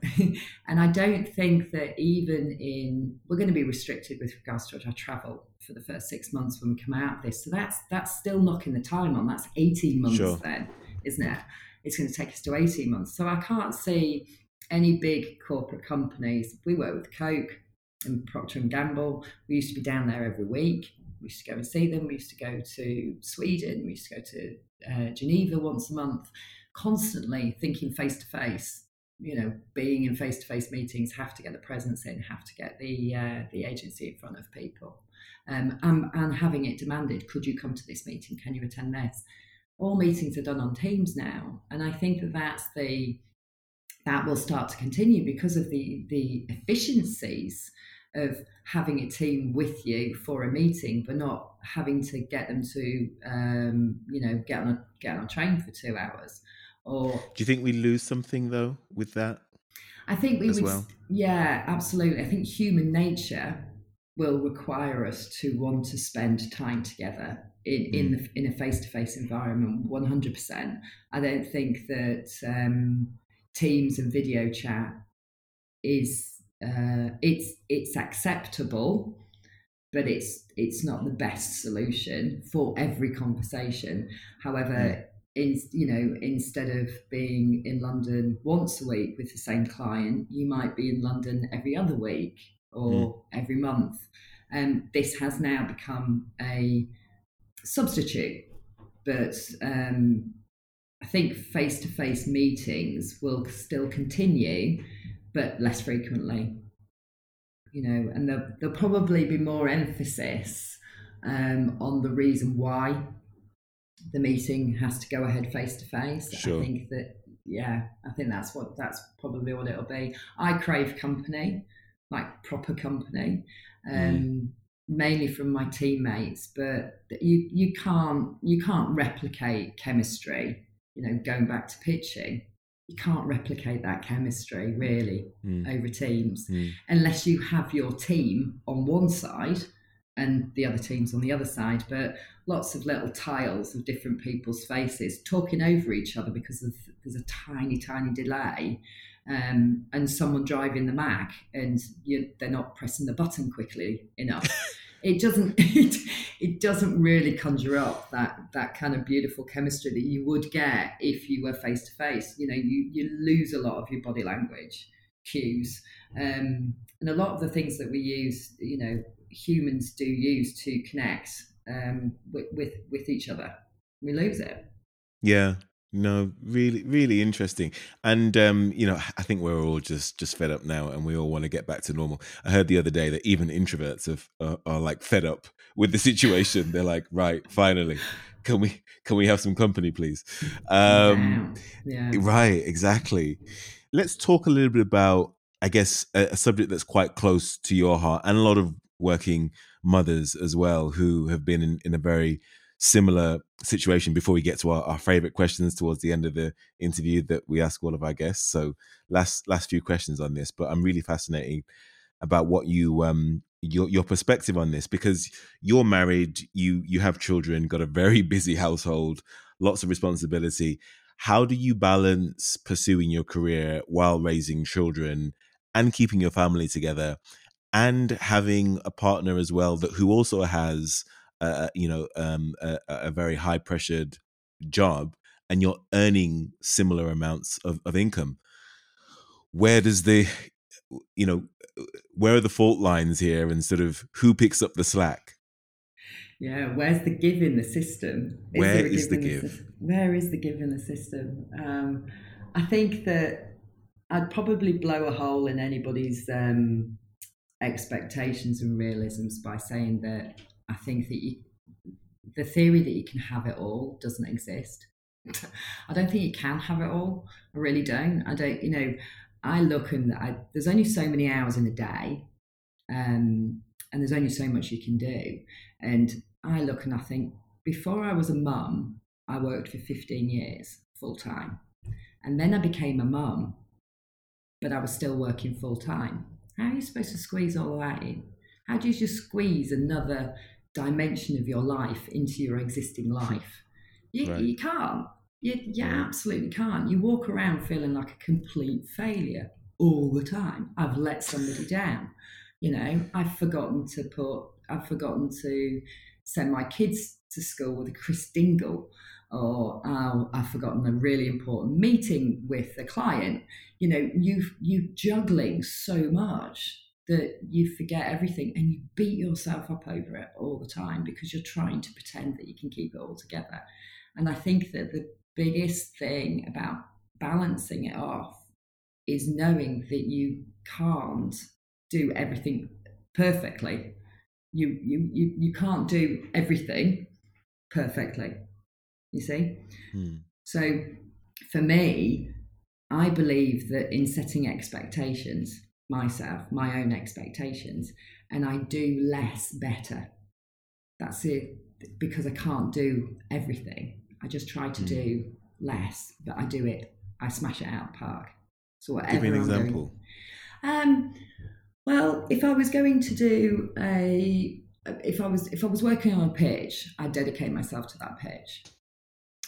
<laughs> and I don't think that even in, we're going to be restricted with regards to our travel for the first six months when we come out of this. So that's, that's still knocking the time on. That's 18 months sure. then, isn't it? It's going to take us to 18 months. So I can't see any big corporate companies. We work with Coke and Procter and Gamble. We used to be down there every week. We used to go and see them. We used to go to Sweden. We used to go to uh, Geneva once a month, constantly thinking face to face. You know, being in face to face meetings, have to get the presence in, have to get the uh, the agency in front of people, um, and, and having it demanded. Could you come to this meeting? Can you attend this? All meetings are done on Teams now, and I think that that's the that will start to continue because of the the efficiencies of having a team with you for a meeting, but not having to get them to, um, you know, get on a get on a train for two hours. Or do you think we lose something though with that? I think we would. Well? Yeah, absolutely. I think human nature will require us to want to spend time together in mm. in, the, in a face to face environment. One hundred percent. I don't think that um, Teams and video chat is uh, it's it's acceptable, but it's it's not the best solution for every conversation. However, mm. in you know instead of being in London once a week with the same client, you might be in London every other week or mm. every month. And um, this has now become a substitute, but um, I think face to face meetings will still continue but less frequently. You know, and there'll, there'll probably be more emphasis um, on the reason why the meeting has to go ahead face to face. I think that yeah, I think that's what that's probably what it'll be. I crave company. like proper company. Mm. Um, mm. Mainly from my teammates, but you you can't you can't replicate chemistry. You know, going back to pitching, you can't replicate that chemistry really mm. over teams mm. unless you have your team on one side and the other teams on the other side but lots of little tiles of different people's faces talking over each other because of, there's a tiny tiny delay um, and someone driving the mac and you, they're not pressing the button quickly enough <laughs> it doesn't <laughs> it, it doesn't really conjure up that that kind of beautiful chemistry that you would get if you were face to face you know you you lose a lot of your body language cues. Um, and a lot of the things that we use you know humans do use to connect um, with, with with each other. We lose it. Yeah no, really, really interesting. And um, you know, I think we're all just just fed up now, and we all want to get back to normal. I heard the other day that even introverts have, uh, are like fed up with the situation. They're like, right, finally, can we can we have some company, please? Um, yeah. Right, exactly. Let's talk a little bit about, I guess, a, a subject that's quite close to your heart, and a lot of working mothers as well who have been in, in a very similar situation before we get to our, our favorite questions towards the end of the interview that we ask all of our guests. So last last few questions on this, but I'm really fascinated about what you um your your perspective on this because you're married, you you have children, got a very <laughs> busy household, lots of responsibility. How do you balance pursuing your career while raising children and keeping your family together and having a partner as well that who also has uh, you know um, a, a, very high pressured job and you're earning similar amounts of, of income. Where does the you know where are the fault lines here and sort of who picks up the slack? Yeah where's the give in the system? Is where is the give the, where is the give in the system? Um, i think that i'd probably blow a hole in anybody's um, expectations and realisms by saying that I think that you, the theory that you can have it all doesn't exist. I don't think you can have it all. I really don't. I don't, you know, I look and I, there's only so many hours in a day, um, and there's only so much you can do. And I look and I think, before I was a mum, I worked for 15 years full time. And then I became a mum, but I was still working full time. How are you supposed to squeeze all that in? How do you just squeeze another dimension of your life into your existing life. You, right. you can't. You, you absolutely can't. You walk around feeling like a complete failure all the time. I've let somebody down. You know, I've forgotten to put, I've forgotten to send my kids to school with a Christingle, or oh, I've forgotten a really important meeting with a client. You know, you you juggling so much that you forget everything and you beat yourself up over it all the time because you're trying to pretend that you can keep it all together. And I think that the biggest thing about balancing it off is knowing that you can't do everything perfectly. You you you, you can't do everything perfectly. You see? Hmm. So for me, I believe that in setting expectations, myself, my own expectations, and I do less better. That's it because I can't do everything. I just try to mm. do less, but I do it. I smash it out of park. So whatever. Give me an I'm example. Doing, um, well, if I was going to do a, if I was if I was working on a pitch, I'd dedicate myself to that pitch.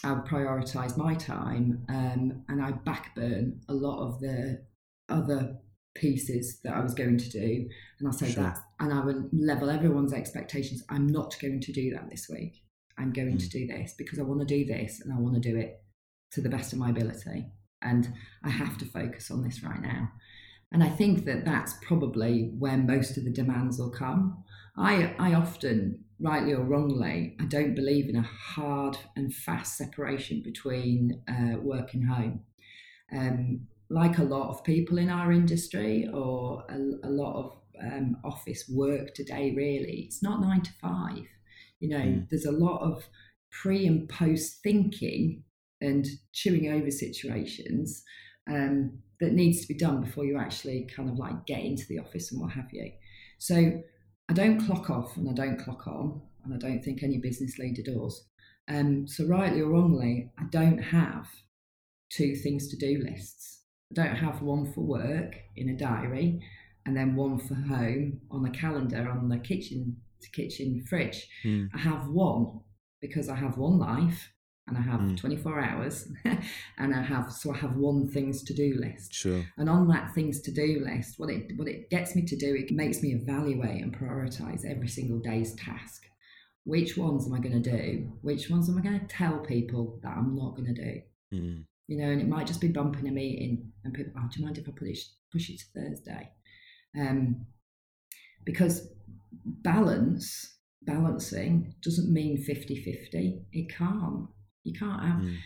I would prioritise my time, um, and I backburn a lot of the other pieces that I was going to do. And I'll say sure. that. And I will level everyone's expectations. I'm not going to do that this week. I'm going mm. to do this because I want to do this and I want to do it to the best of my ability. And I have to focus on this right now. And I think that that's probably where most of the demands will come. I, I often, rightly or wrongly, I don't believe in a hard and fast separation between uh, work and home. Um, like a lot of people in our industry or a, a lot of um, office work today, really, it's not nine to five. You know, mm. there's a lot of pre and post thinking and chewing over situations. Um, that needs to be done before you actually kind of like get into the office and what have you. So I don't clock off and I don't clock on, and I don't think any business leader does. Um, so rightly or wrongly, I don't have two things to do lists. Don't have one for work in a diary and then one for home on a calendar on the kitchen to kitchen fridge. Mm. I have one because I have one life and I have Mm. 24 hours <laughs> and I have so I have one things to do list. Sure. And on that things to do list, what it what it gets me to do, it makes me evaluate and prioritize every single day's task. Which ones am I going to do? Which ones am I going to tell people that I'm not going to do? Mm. You know, and it might just be bumping a meeting, and people, oh, do you mind if I push, push it to Thursday? Um, because balance, balancing doesn't mean 50-50. It can't. You can't have Mm.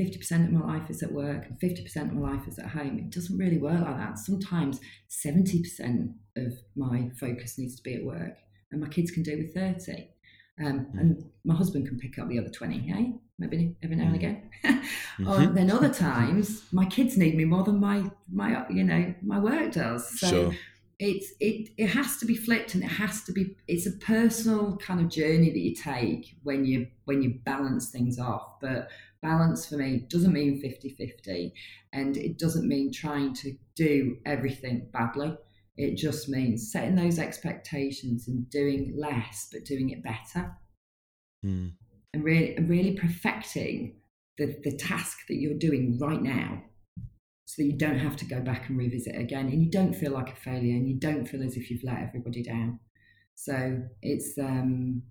50% of my life is at work and 50% of my life is at home. It doesn't really work like that. Sometimes 70% of my focus needs to be at work and my kids can do with 30. Um, Mm. And my husband can pick up the other 20, eh? Maybe every now and Mm. again. <laughs> or Mhm. then other times, my kids need me more than my, my you know, my work does. So sure. it's it it has to be flipped and it has to be it's a personal kind of journey that you take when you when you balance things off but balance for me doesn't mean 50-50 and it doesn't mean trying to do everything badly it just means setting those expectations and doing less but doing it better. Mm. and really and really perfecting the, the task that you're doing right now so that you don't have to go back and revisit again. And you don't feel like a failure and you don't feel as if you've let everybody down. So it's um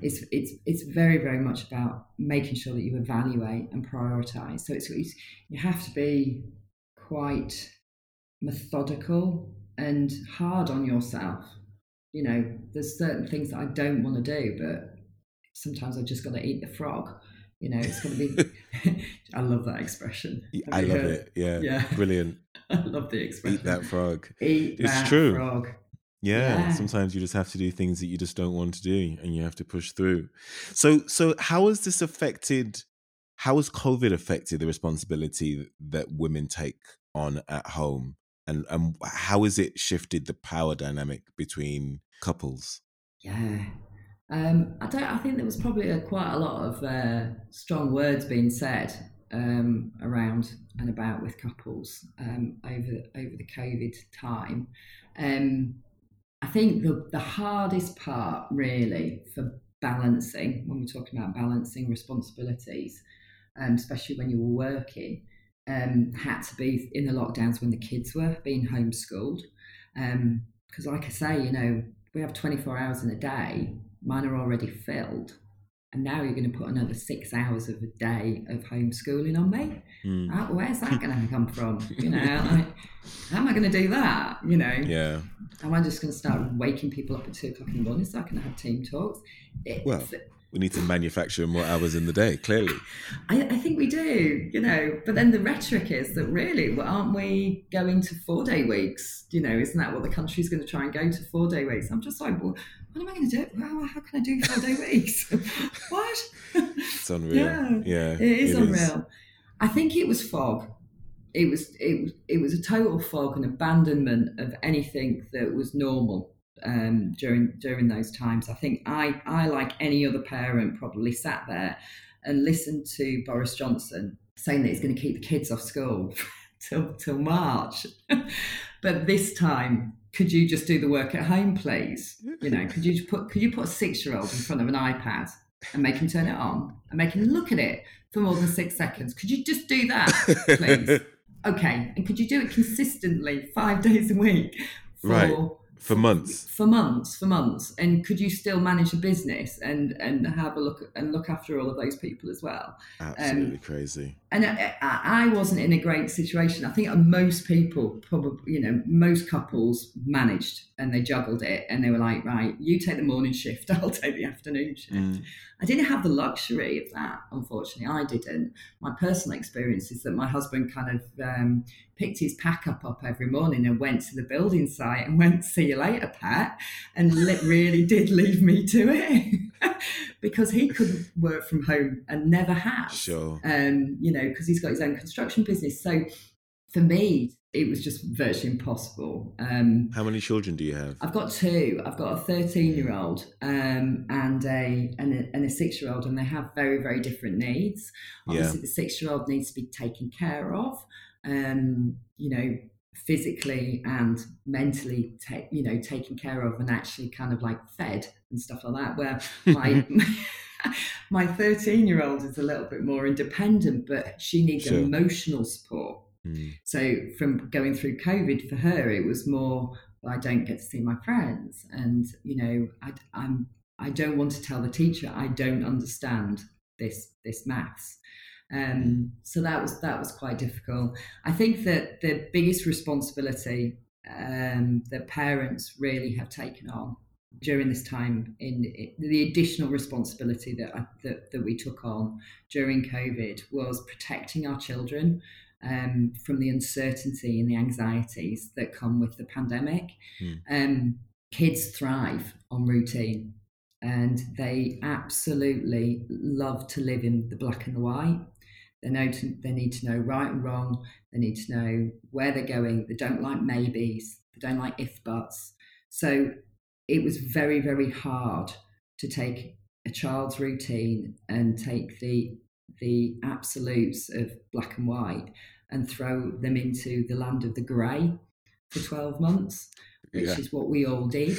it's it's it's very very much about making sure that you evaluate and prioritize. So it's, it's you have to be quite methodical and hard on yourself you know there's certain things that i don't want to do but sometimes i've just got to eat the frog you know it's going to be <laughs> <laughs> i love that expression Have I love heard- it. Yeah. yeah <laughs> Brilliant. i love the expression Eat that frog. eat It's that true. frog Yeah, Yeah. sometimes you just have to do things that you just don't want to do and you have to push through. So so how has this affected how has COVID affected the responsibility that women take on at home? And and how has it shifted the power dynamic between couples? Yeah. Um, I don't. I think there was probably a, quite a lot of uh, strong words being said um, around and about with couples um, over over the COVID time. Um, I think the the hardest part, really, for balancing when we're talking about balancing responsibilities, um, especially when you're working, um, had to be in the lockdowns when the kids were being homeschooled. Because, like I say, you know, we have 24 hours in a day, mine are already filled. And now you're going to put another six hours of a day of homeschooling on me. Mm, Where's that going <laughs> to come from? You know, like, how am I going to do that? You know, Yeah. am I just going to start waking people up at two o'clock in the morning so I can have team talks? It- Well, We need to manufacture more hours in the day, clearly. I, I think we do, you know, but then the rhetoric is that really, well, aren't we going to four day weeks? You know, isn't that what the country's going to try and go to four day weeks? I'm just like, well, what am I going to do? Well, how can I do four day weeks? <laughs> what? It's unreal. Yeah, Yeah. it is unreal. I think it was fog. It was it was it was a total fog and abandonment of anything that was normal um, during during those times. I think I I like any other parent probably sat there and listened to Boris Johnson saying that he's going to keep the kids off school <laughs> till till March, <laughs> but this time. Could you just do the work at home, please? You know, could you put could you put a six year old in front of an iPad and make him turn it on and make him look at it for more than six seconds? Could you just do that, please? <laughs> okay, and could you do it consistently five days a week for Right. For months. for months, for months? And could you still manage a business and and have a look and look after all of those people as well? Absolutely crazy. And I, I I wasn't in a great situation. I think most people, probably, you know, most couples managed and they juggled it and they were like, right, you take the morning shift, <laughs> I'll take the afternoon shift. Mm. I didn't have the luxury of that, unfortunately. I didn't. My personal experience is that my husband kind of um, picked his pack up up every morning and went to the building site and went, see you later, Pat, and <laughs> really did leave me to it <laughs> because he couldn't work from home and never has Sure. um, you know, because he's got his own construction business. So for me, it was just virtually impossible. Um, How many children do you have? I've got two. I've got a 13 year old um, and a and a, and a six year old, and they have very very different needs. Obviously, Yeah. the six year old needs to be taken care of. Um, you know, physically and mentally, ta- you know, taken care of and actually kind of like fed and stuff like that. Where my <laughs> <laughs> my 13 year old is a little bit more independent, but she needs Sure. emotional support. Mm, So from going through COVID for her, it was more, well, I don't get to see my friends, and you know, I, I'm I don't want to tell the teacher I don't understand this this maths. Um, so that was that was quite difficult. I think that the biggest responsibility um, that parents really have taken on during this time in the additional responsibility that, I, that that we took on during COVID was protecting our children um, from the uncertainty and the anxieties that come with the pandemic. Hmm. Um, kids thrive on routine and they absolutely love to live in the black and the white. They know to, they need to know right and wrong. They need to know where they're going. They don't like maybes. They don't like if buts. So it was very very hard to take a child's routine and take the the absolutes of black and white and throw them into the land of the grey for 12 months, which Yeah. is what we all did.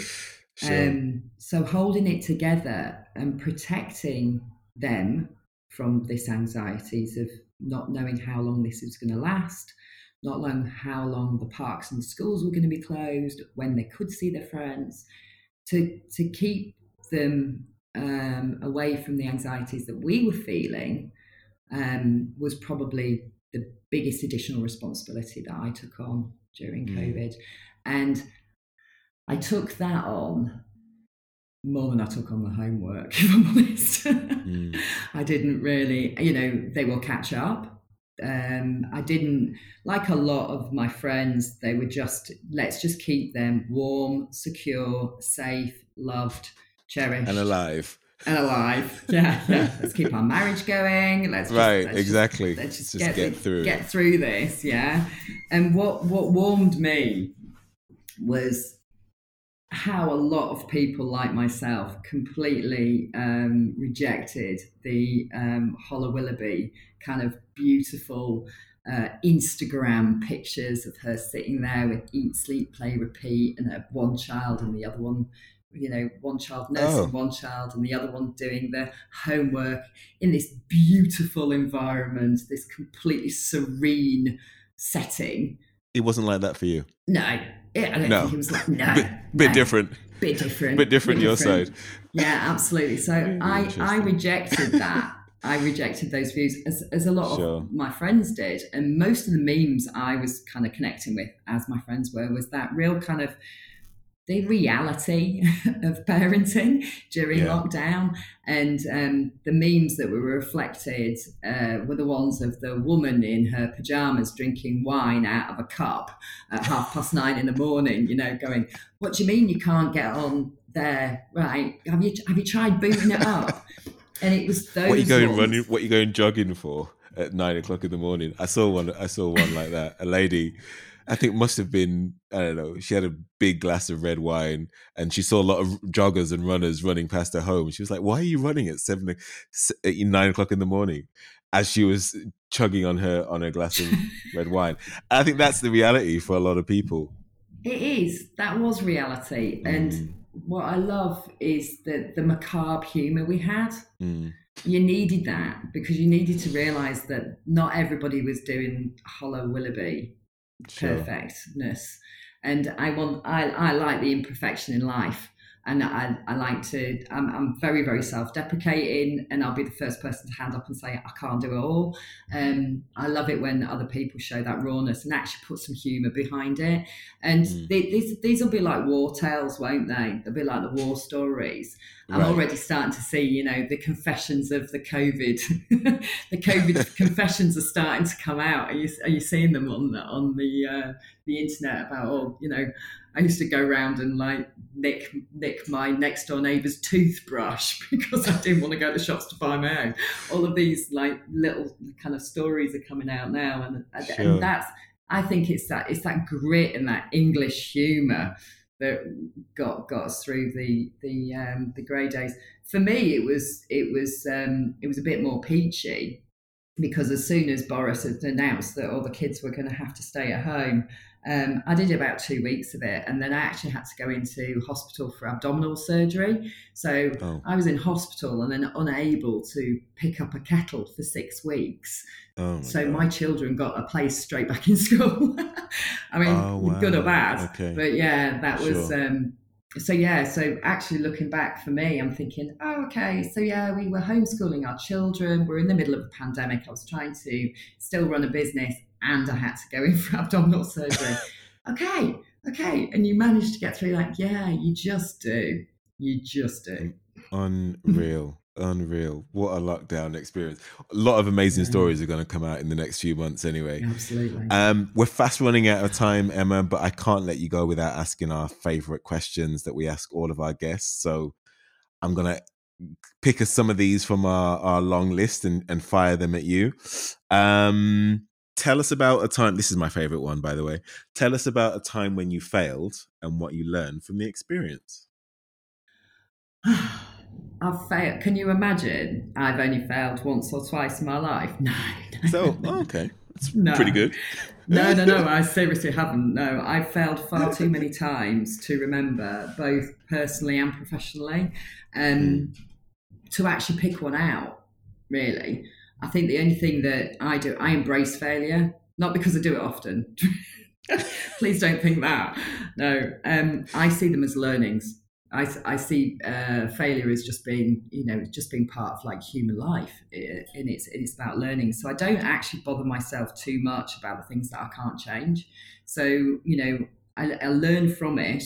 Sure. Um, so holding it together and protecting them from this anxieties of not knowing how long this is going to last, not knowing how long the parks and schools were going to be closed, when they could see their friends, to to keep them um, away from the anxieties that we were feeling um, was probably biggest additional responsibility that I took on during Mm. COVID, and I took that on more than I took on the homework. <laughs> If I'm honest, Mm. I didn't really, you know, they will catch up. Um, I didn't like a lot of my friends. They were just let's just keep them warm, secure, safe, loved, cherished, And alive. And alive. <laughs> Yeah, yeah. let's keep our marriage going. Let's just, right, let's just- exactly. let's just, Just get, get through. get through this. Yeah, and what what warmed me was how a lot of people like myself completely um, rejected the um, Holly Willoughby kind of beautiful uh, Instagram pictures of her sitting there with eat, sleep, play, repeat, and her one child and the other one, you know, one child nursing Oh. one child and the other one doing the homework in this beautiful environment, this completely serene setting. It wasn't like that for you. No, it, I don't No. think it was like <laughs> no, bit bit no different. bit different Bit different your different. side. yeah absolutely so Very <laughs> i i rejected that i rejected those views as, as a lot Sure. of my friends did and most of the memes i was kind of connecting with as my friends were was that real kind of the reality <laughs> of parenting during Yeah. lockdown and um, the memes that were reflected uh, were the ones of the woman in her pajamas drinking wine out of a cup at half past nine in the morning you know going what do you mean you can't get on there right have you have you tried booting it up and it was those What you going ones. running? What are you going jogging for at nine o'clock in the morning? I saw one. I saw one like that. A lady, I think must have been. I don't know. She had a big glass of red wine, and she saw a lot of joggers and runners running past her home. She was like, "Why are you running at seven, o- s- at nine o'clock in the morning?" As she was chugging on her on her glass of red <laughs> wine. I think that's the reality for a lot of people. It is. That was reality. And Mm. what I love is the, the macabre humour we had. Mm. You needed that because you needed to realise that not everybody was doing Holly Willoughby Sure. perfectness. And I want I, I like the imperfection in life. And I, I like to, I'm, I'm very, very self deprecating, and I'll be the first person to hand up and say, I can't do it all. Um, I love it when other people show that rawness and actually put some humour behind it. And Mm. they, these, these will be like war tales, won't they? They'll be like the war stories. I'm Right. already starting to see, you know, the confessions of the COVID. <laughs> the COVID <laughs> confessions are starting to come out. Are you are you seeing them on the on the uh, the internet about oh, you know, I used to go around and like nick nick my next door neighbour's toothbrush <laughs> because I didn't want to go to the shops to buy my own. All of these like little kind of stories are coming out now, and Sure. and that's I think it's that it's that grit and that English humour that got got us through the the um, the grey days. For me, it was it was um, it was a bit more peachy because as soon as Boris had announced that all the kids were going to have to stay at home, um, I did about two weeks of it, and then I actually had to go into hospital for abdominal surgery. So oh. I was in hospital and then unable to pick up a kettle for six weeks. Oh my so God. my children got a place straight back in <laughs> school. I mean, oh, wow. good or bad, okay. but yeah, that was. Sure. Um, so yeah, so actually looking back for me, I'm thinking, oh, okay, so yeah, we were homeschooling our children. We're in the middle of a pandemic. I was trying to still run a business and I had to go <laughs> in for abdominal surgery. <laughs> okay, okay. And you managed to get through like, yeah, you just do. You just do. Unreal. Unreal. What a lockdown experience. A lot of amazing yeah. stories are going to come out in the next few months anyway. Absolutely. Um, we're fast running out of time, Emma, but I can't let you go without asking our favorite questions that we ask all of our guests. So I'm going to pick us some of these from our, our long list and, and fire them at you. Um, tell us about a time this is my favorite one by the way tell us about a time when you failed and what you learned from the experience i've failed can you imagine i've only failed once or twice in my life <laughs> no, no. so oh, okay that's no. pretty good no no no <laughs> i seriously haven't no i've failed far too many times to remember both personally and professionally um mm. to actually pick one out really I think the only thing that I do, I embrace failure, not because I do it often. <laughs> Please don't think that. No, um, I see them as learnings. I, I see uh, failure as just being, you know, just being part of like human life, and it's and it's about learning. So I don't actually bother myself too much about the things that I can't change. So you know, I, I learn from it,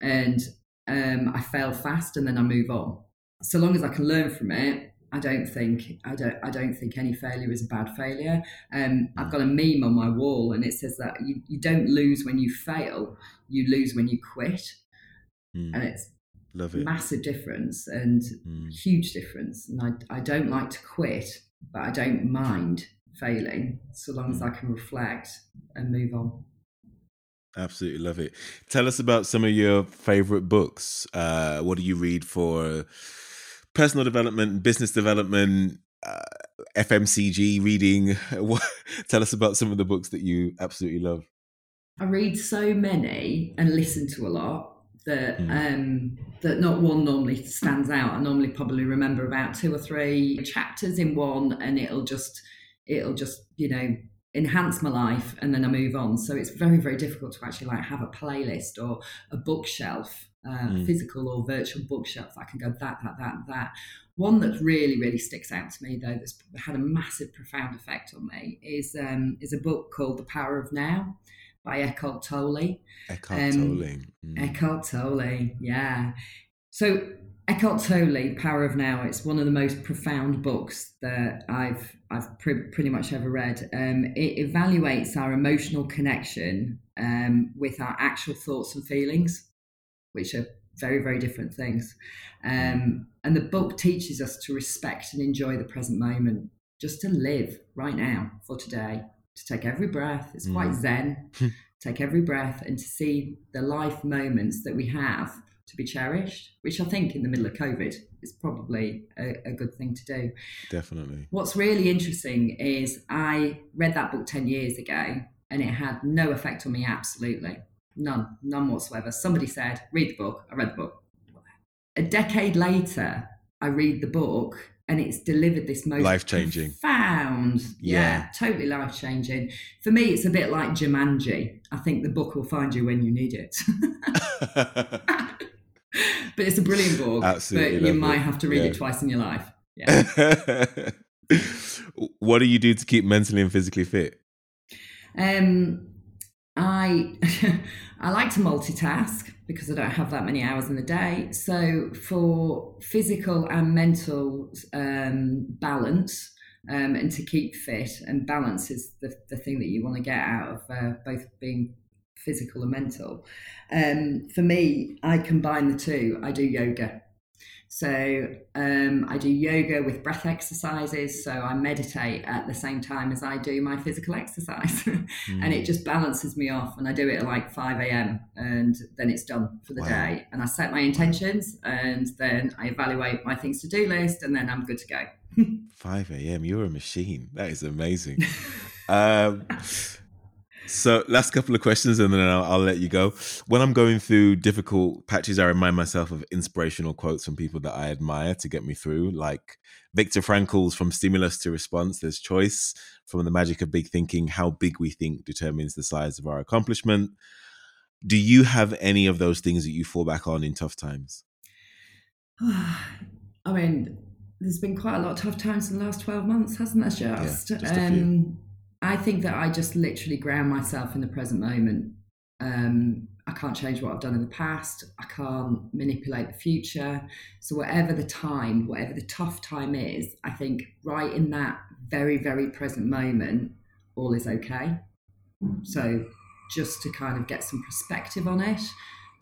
and um, I fail fast, and then I move on. So long as I can learn from it, I don't think I don't I don't think any failure is a bad failure. Um, I've got a meme on my wall, and it says that you, you don't lose when you fail, you lose when you quit, mm. and it's Love it. massive difference and mm. huge difference. And I I don't like to quit, but I don't mind failing so long mm. as hmm. I can reflect and move on. Absolutely love it. Tell us about some of your favorite books. Uh, what do you read for? personal development, business development, uh, FMCG reading. <laughs> Tell us about some of the books that you absolutely love. I read so many and listen to a lot that mm. um, that not one normally stands out. I normally probably remember about two or three chapters in one, and it'll just it'll just you know enhance my life, and then I move on. So it's very very difficult to actually like have a playlist or a bookshelf uh, mm. physical or virtual bookshelf. I can go that, that, that, that. One that really, really sticks out to me, though, that's had a massive, profound effect on me, is um, is a book called The Power of Now by Eckhart Tolle. Eckhart um, Tolle. Mm. Eckhart Tolle, yeah. So Eckhart Tolle, Power of Now. It's one of the most profound books that I've I've pre- pretty much ever read. Um, it evaluates our emotional connection um, with our actual thoughts and feelings which are very, very different things. Um, and the book teaches us to respect and enjoy the present moment, just to live right now for today, to take every breath. It's quite mm. zen. <laughs> take every breath and to see the life moments that we have to be cherished, which I think in the middle of COVID is probably a, a, good thing to do. Definitely. What's really interesting is I read that book 10 years ago and it had no effect on me, absolutely. None, none whatsoever. Somebody said, read the book. I read the book. A decade later, I read the book and it's delivered this most life changing, profound, yeah, yeah totally life changing. For me, it's a bit like Jumanji. I think the book will find you when you need it. <laughs> but it's a brilliant book. Absolutely, but you might it. have to read yeah. it twice in your life. Yeah. <laughs> what do you do to keep mentally and physically fit? Um, I <laughs> I like to multitask because I don't have that many hours in the day. So for physical and mental um, balance um, and to keep fit and balance is the, the thing that you want to get out of uh, both being physical and mental. Um, for me, I combine the two. I do yoga. So um, I do yoga with breath exercises. So I meditate at the same time as I do my physical exercise. mm. <laughs> And it just balances me off. And I do it at like 5 a.m. and then it's done for the wow. day. And I set my intentions and then I evaluate my things to do list and then I'm good to go. <laughs> 5 a.m. You're a machine. That is amazing. <laughs> um, so, last couple of questions, and then I'll, I'll, let you go. When I'm going through difficult patches, I remind myself of inspirational quotes from people that I admire to get me through, like Viktor Frankl's "From Stimulus to Response, There's Choice." From the Magic of Big Thinking, how big we think determines the size of our accomplishment. Do you have any of those things that you fall back on in tough times? <sighs> I mean, there's been quite a lot of tough times in the last 12 months, hasn't there, just? Yeah, just um, I think that I just literally ground myself in the present moment. Um, I can't change what I've done in the past. I can't manipulate the future. So, whatever the time, whatever the tough time is, I think right in that very, very present moment, all is okay. So, just to kind of get some perspective on it,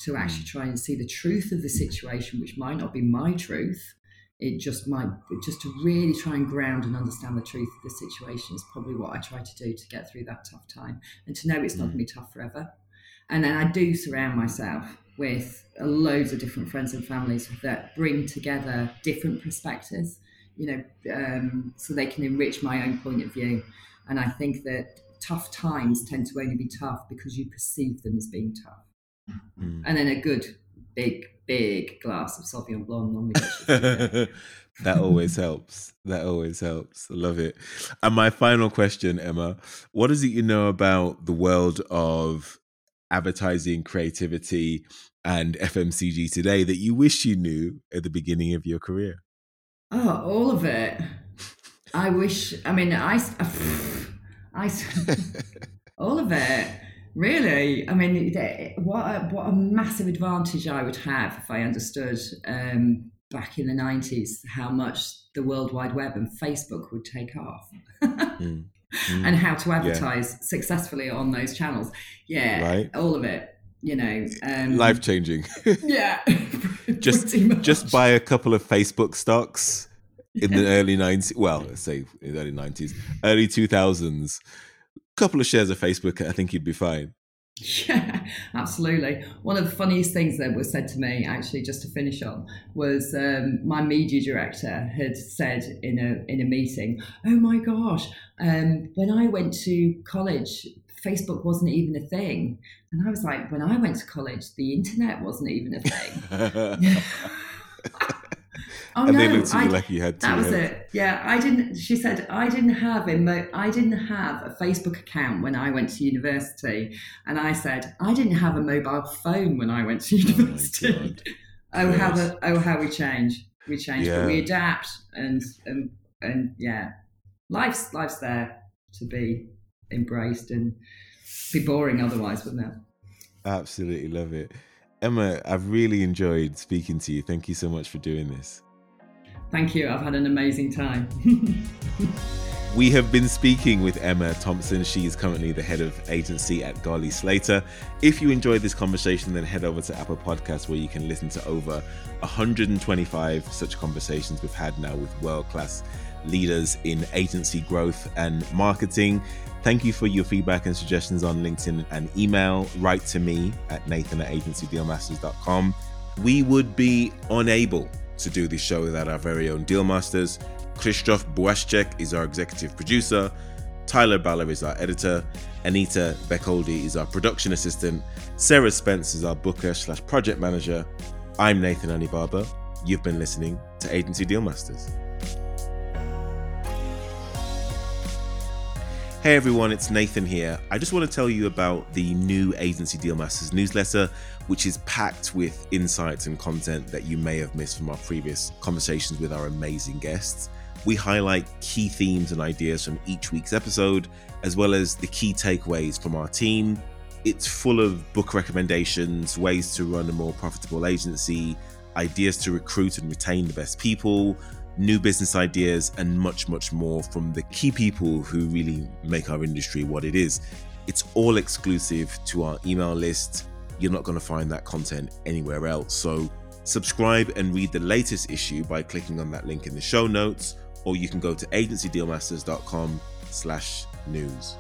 to actually try and see the truth of the situation, which might not be my truth, it just might just to really try and ground and understand the truth of the situation is probably what I try to do to get through that tough time and to know it's not mm. going to be tough forever. And then I do surround myself with loads of different friends and families that bring together different perspectives, you know, um, so they can enrich my own point of view. And I think that tough times tend to only be tough because you perceive them as being tough. Mm. And then a good big big glass of Sauvignon Blanc <laughs> that always helps. That always helps. I love it. And my final question, Emma, what is it you know about the world of advertising, creativity, and FMCG today that you wish you knew at the beginning of your career? Oh, all of it. I wish. I mean, I, <sighs> I, <laughs> all of it. Really, I mean, what a, what a massive advantage I would have if I understood um, back in the nineties how much the World Wide Web and Facebook would take off, mm. <laughs> Mm. and how to advertise yeah. successfully on those channels. Yeah, right. all of it. You know, um, life changing. <laughs> yeah, <laughs> just just buy a couple of Facebook stocks in the early 90s well say early 90s early 2000s couple of shares of Facebook, I think you'd be fine. Yeah, <laughs> absolutely. One of the funniest things that was said to me, actually, just to finish on, was um, my media director had said in a in a meeting, "Oh my gosh, um, when I went to college, Facebook wasn't even a thing," and I was like, "When I went to college, the internet wasn't even a thing." <laughs> <laughs> Oh, and no, they looked at you like you had That was heads. it. Yeah, I didn't. She said I didn't have a mo- I didn't have a Facebook account when I went to university, and I said I didn't have a mobile phone when I went to oh university. Oh, <laughs> oh how the oh how we change. We change, yeah. but we adapt, and and and yeah, life's life's there to be embraced and be boring otherwise, wouldn't it? Absolutely love it. Emma, I've really enjoyed speaking to you. Thank you so much for doing this. Thank you. I've had an amazing time. <laughs> <laughs> We have been speaking with Emma Thompson. She is currently the head of agency at Golley Slater. If you enjoyed this conversation, then head over to Apple Podcasts where you can listen to over 125 such conversations we've had now with world class leaders in agency growth and marketing. Thank you for your feedback and suggestions on LinkedIn and email. Write to me at nathan at agencydealmasters.com. We would be unable to do this show without our very own deal masters. Krzysztof Błaszczyk is our executive producer. Tyler Baller is our editor. Anita Beckholdy is our production assistant. Sarah Spence is our booker slash project manager. I'm Nathan Anibaba. You've been listening to Agency Deal Hey everyone, it's Nathan here. I just want to tell you about the new Agency Deal Masters newsletter, which is packed with insights and content that you may have missed from our previous conversations with our amazing guests. We highlight key themes and ideas from each week's episode, as well as the key takeaways from our team. It's full of book recommendations, ways to run a more profitable agency, ideas to recruit and retain the best people new business ideas, and much, much more from the key people who really make our industry what it is. It's all exclusive to our email list. You're not going to find that content anywhere else. So Subscribe and read the latest issue by clicking on that link in the show notes, or you can go to agencydealmasters.com slash news.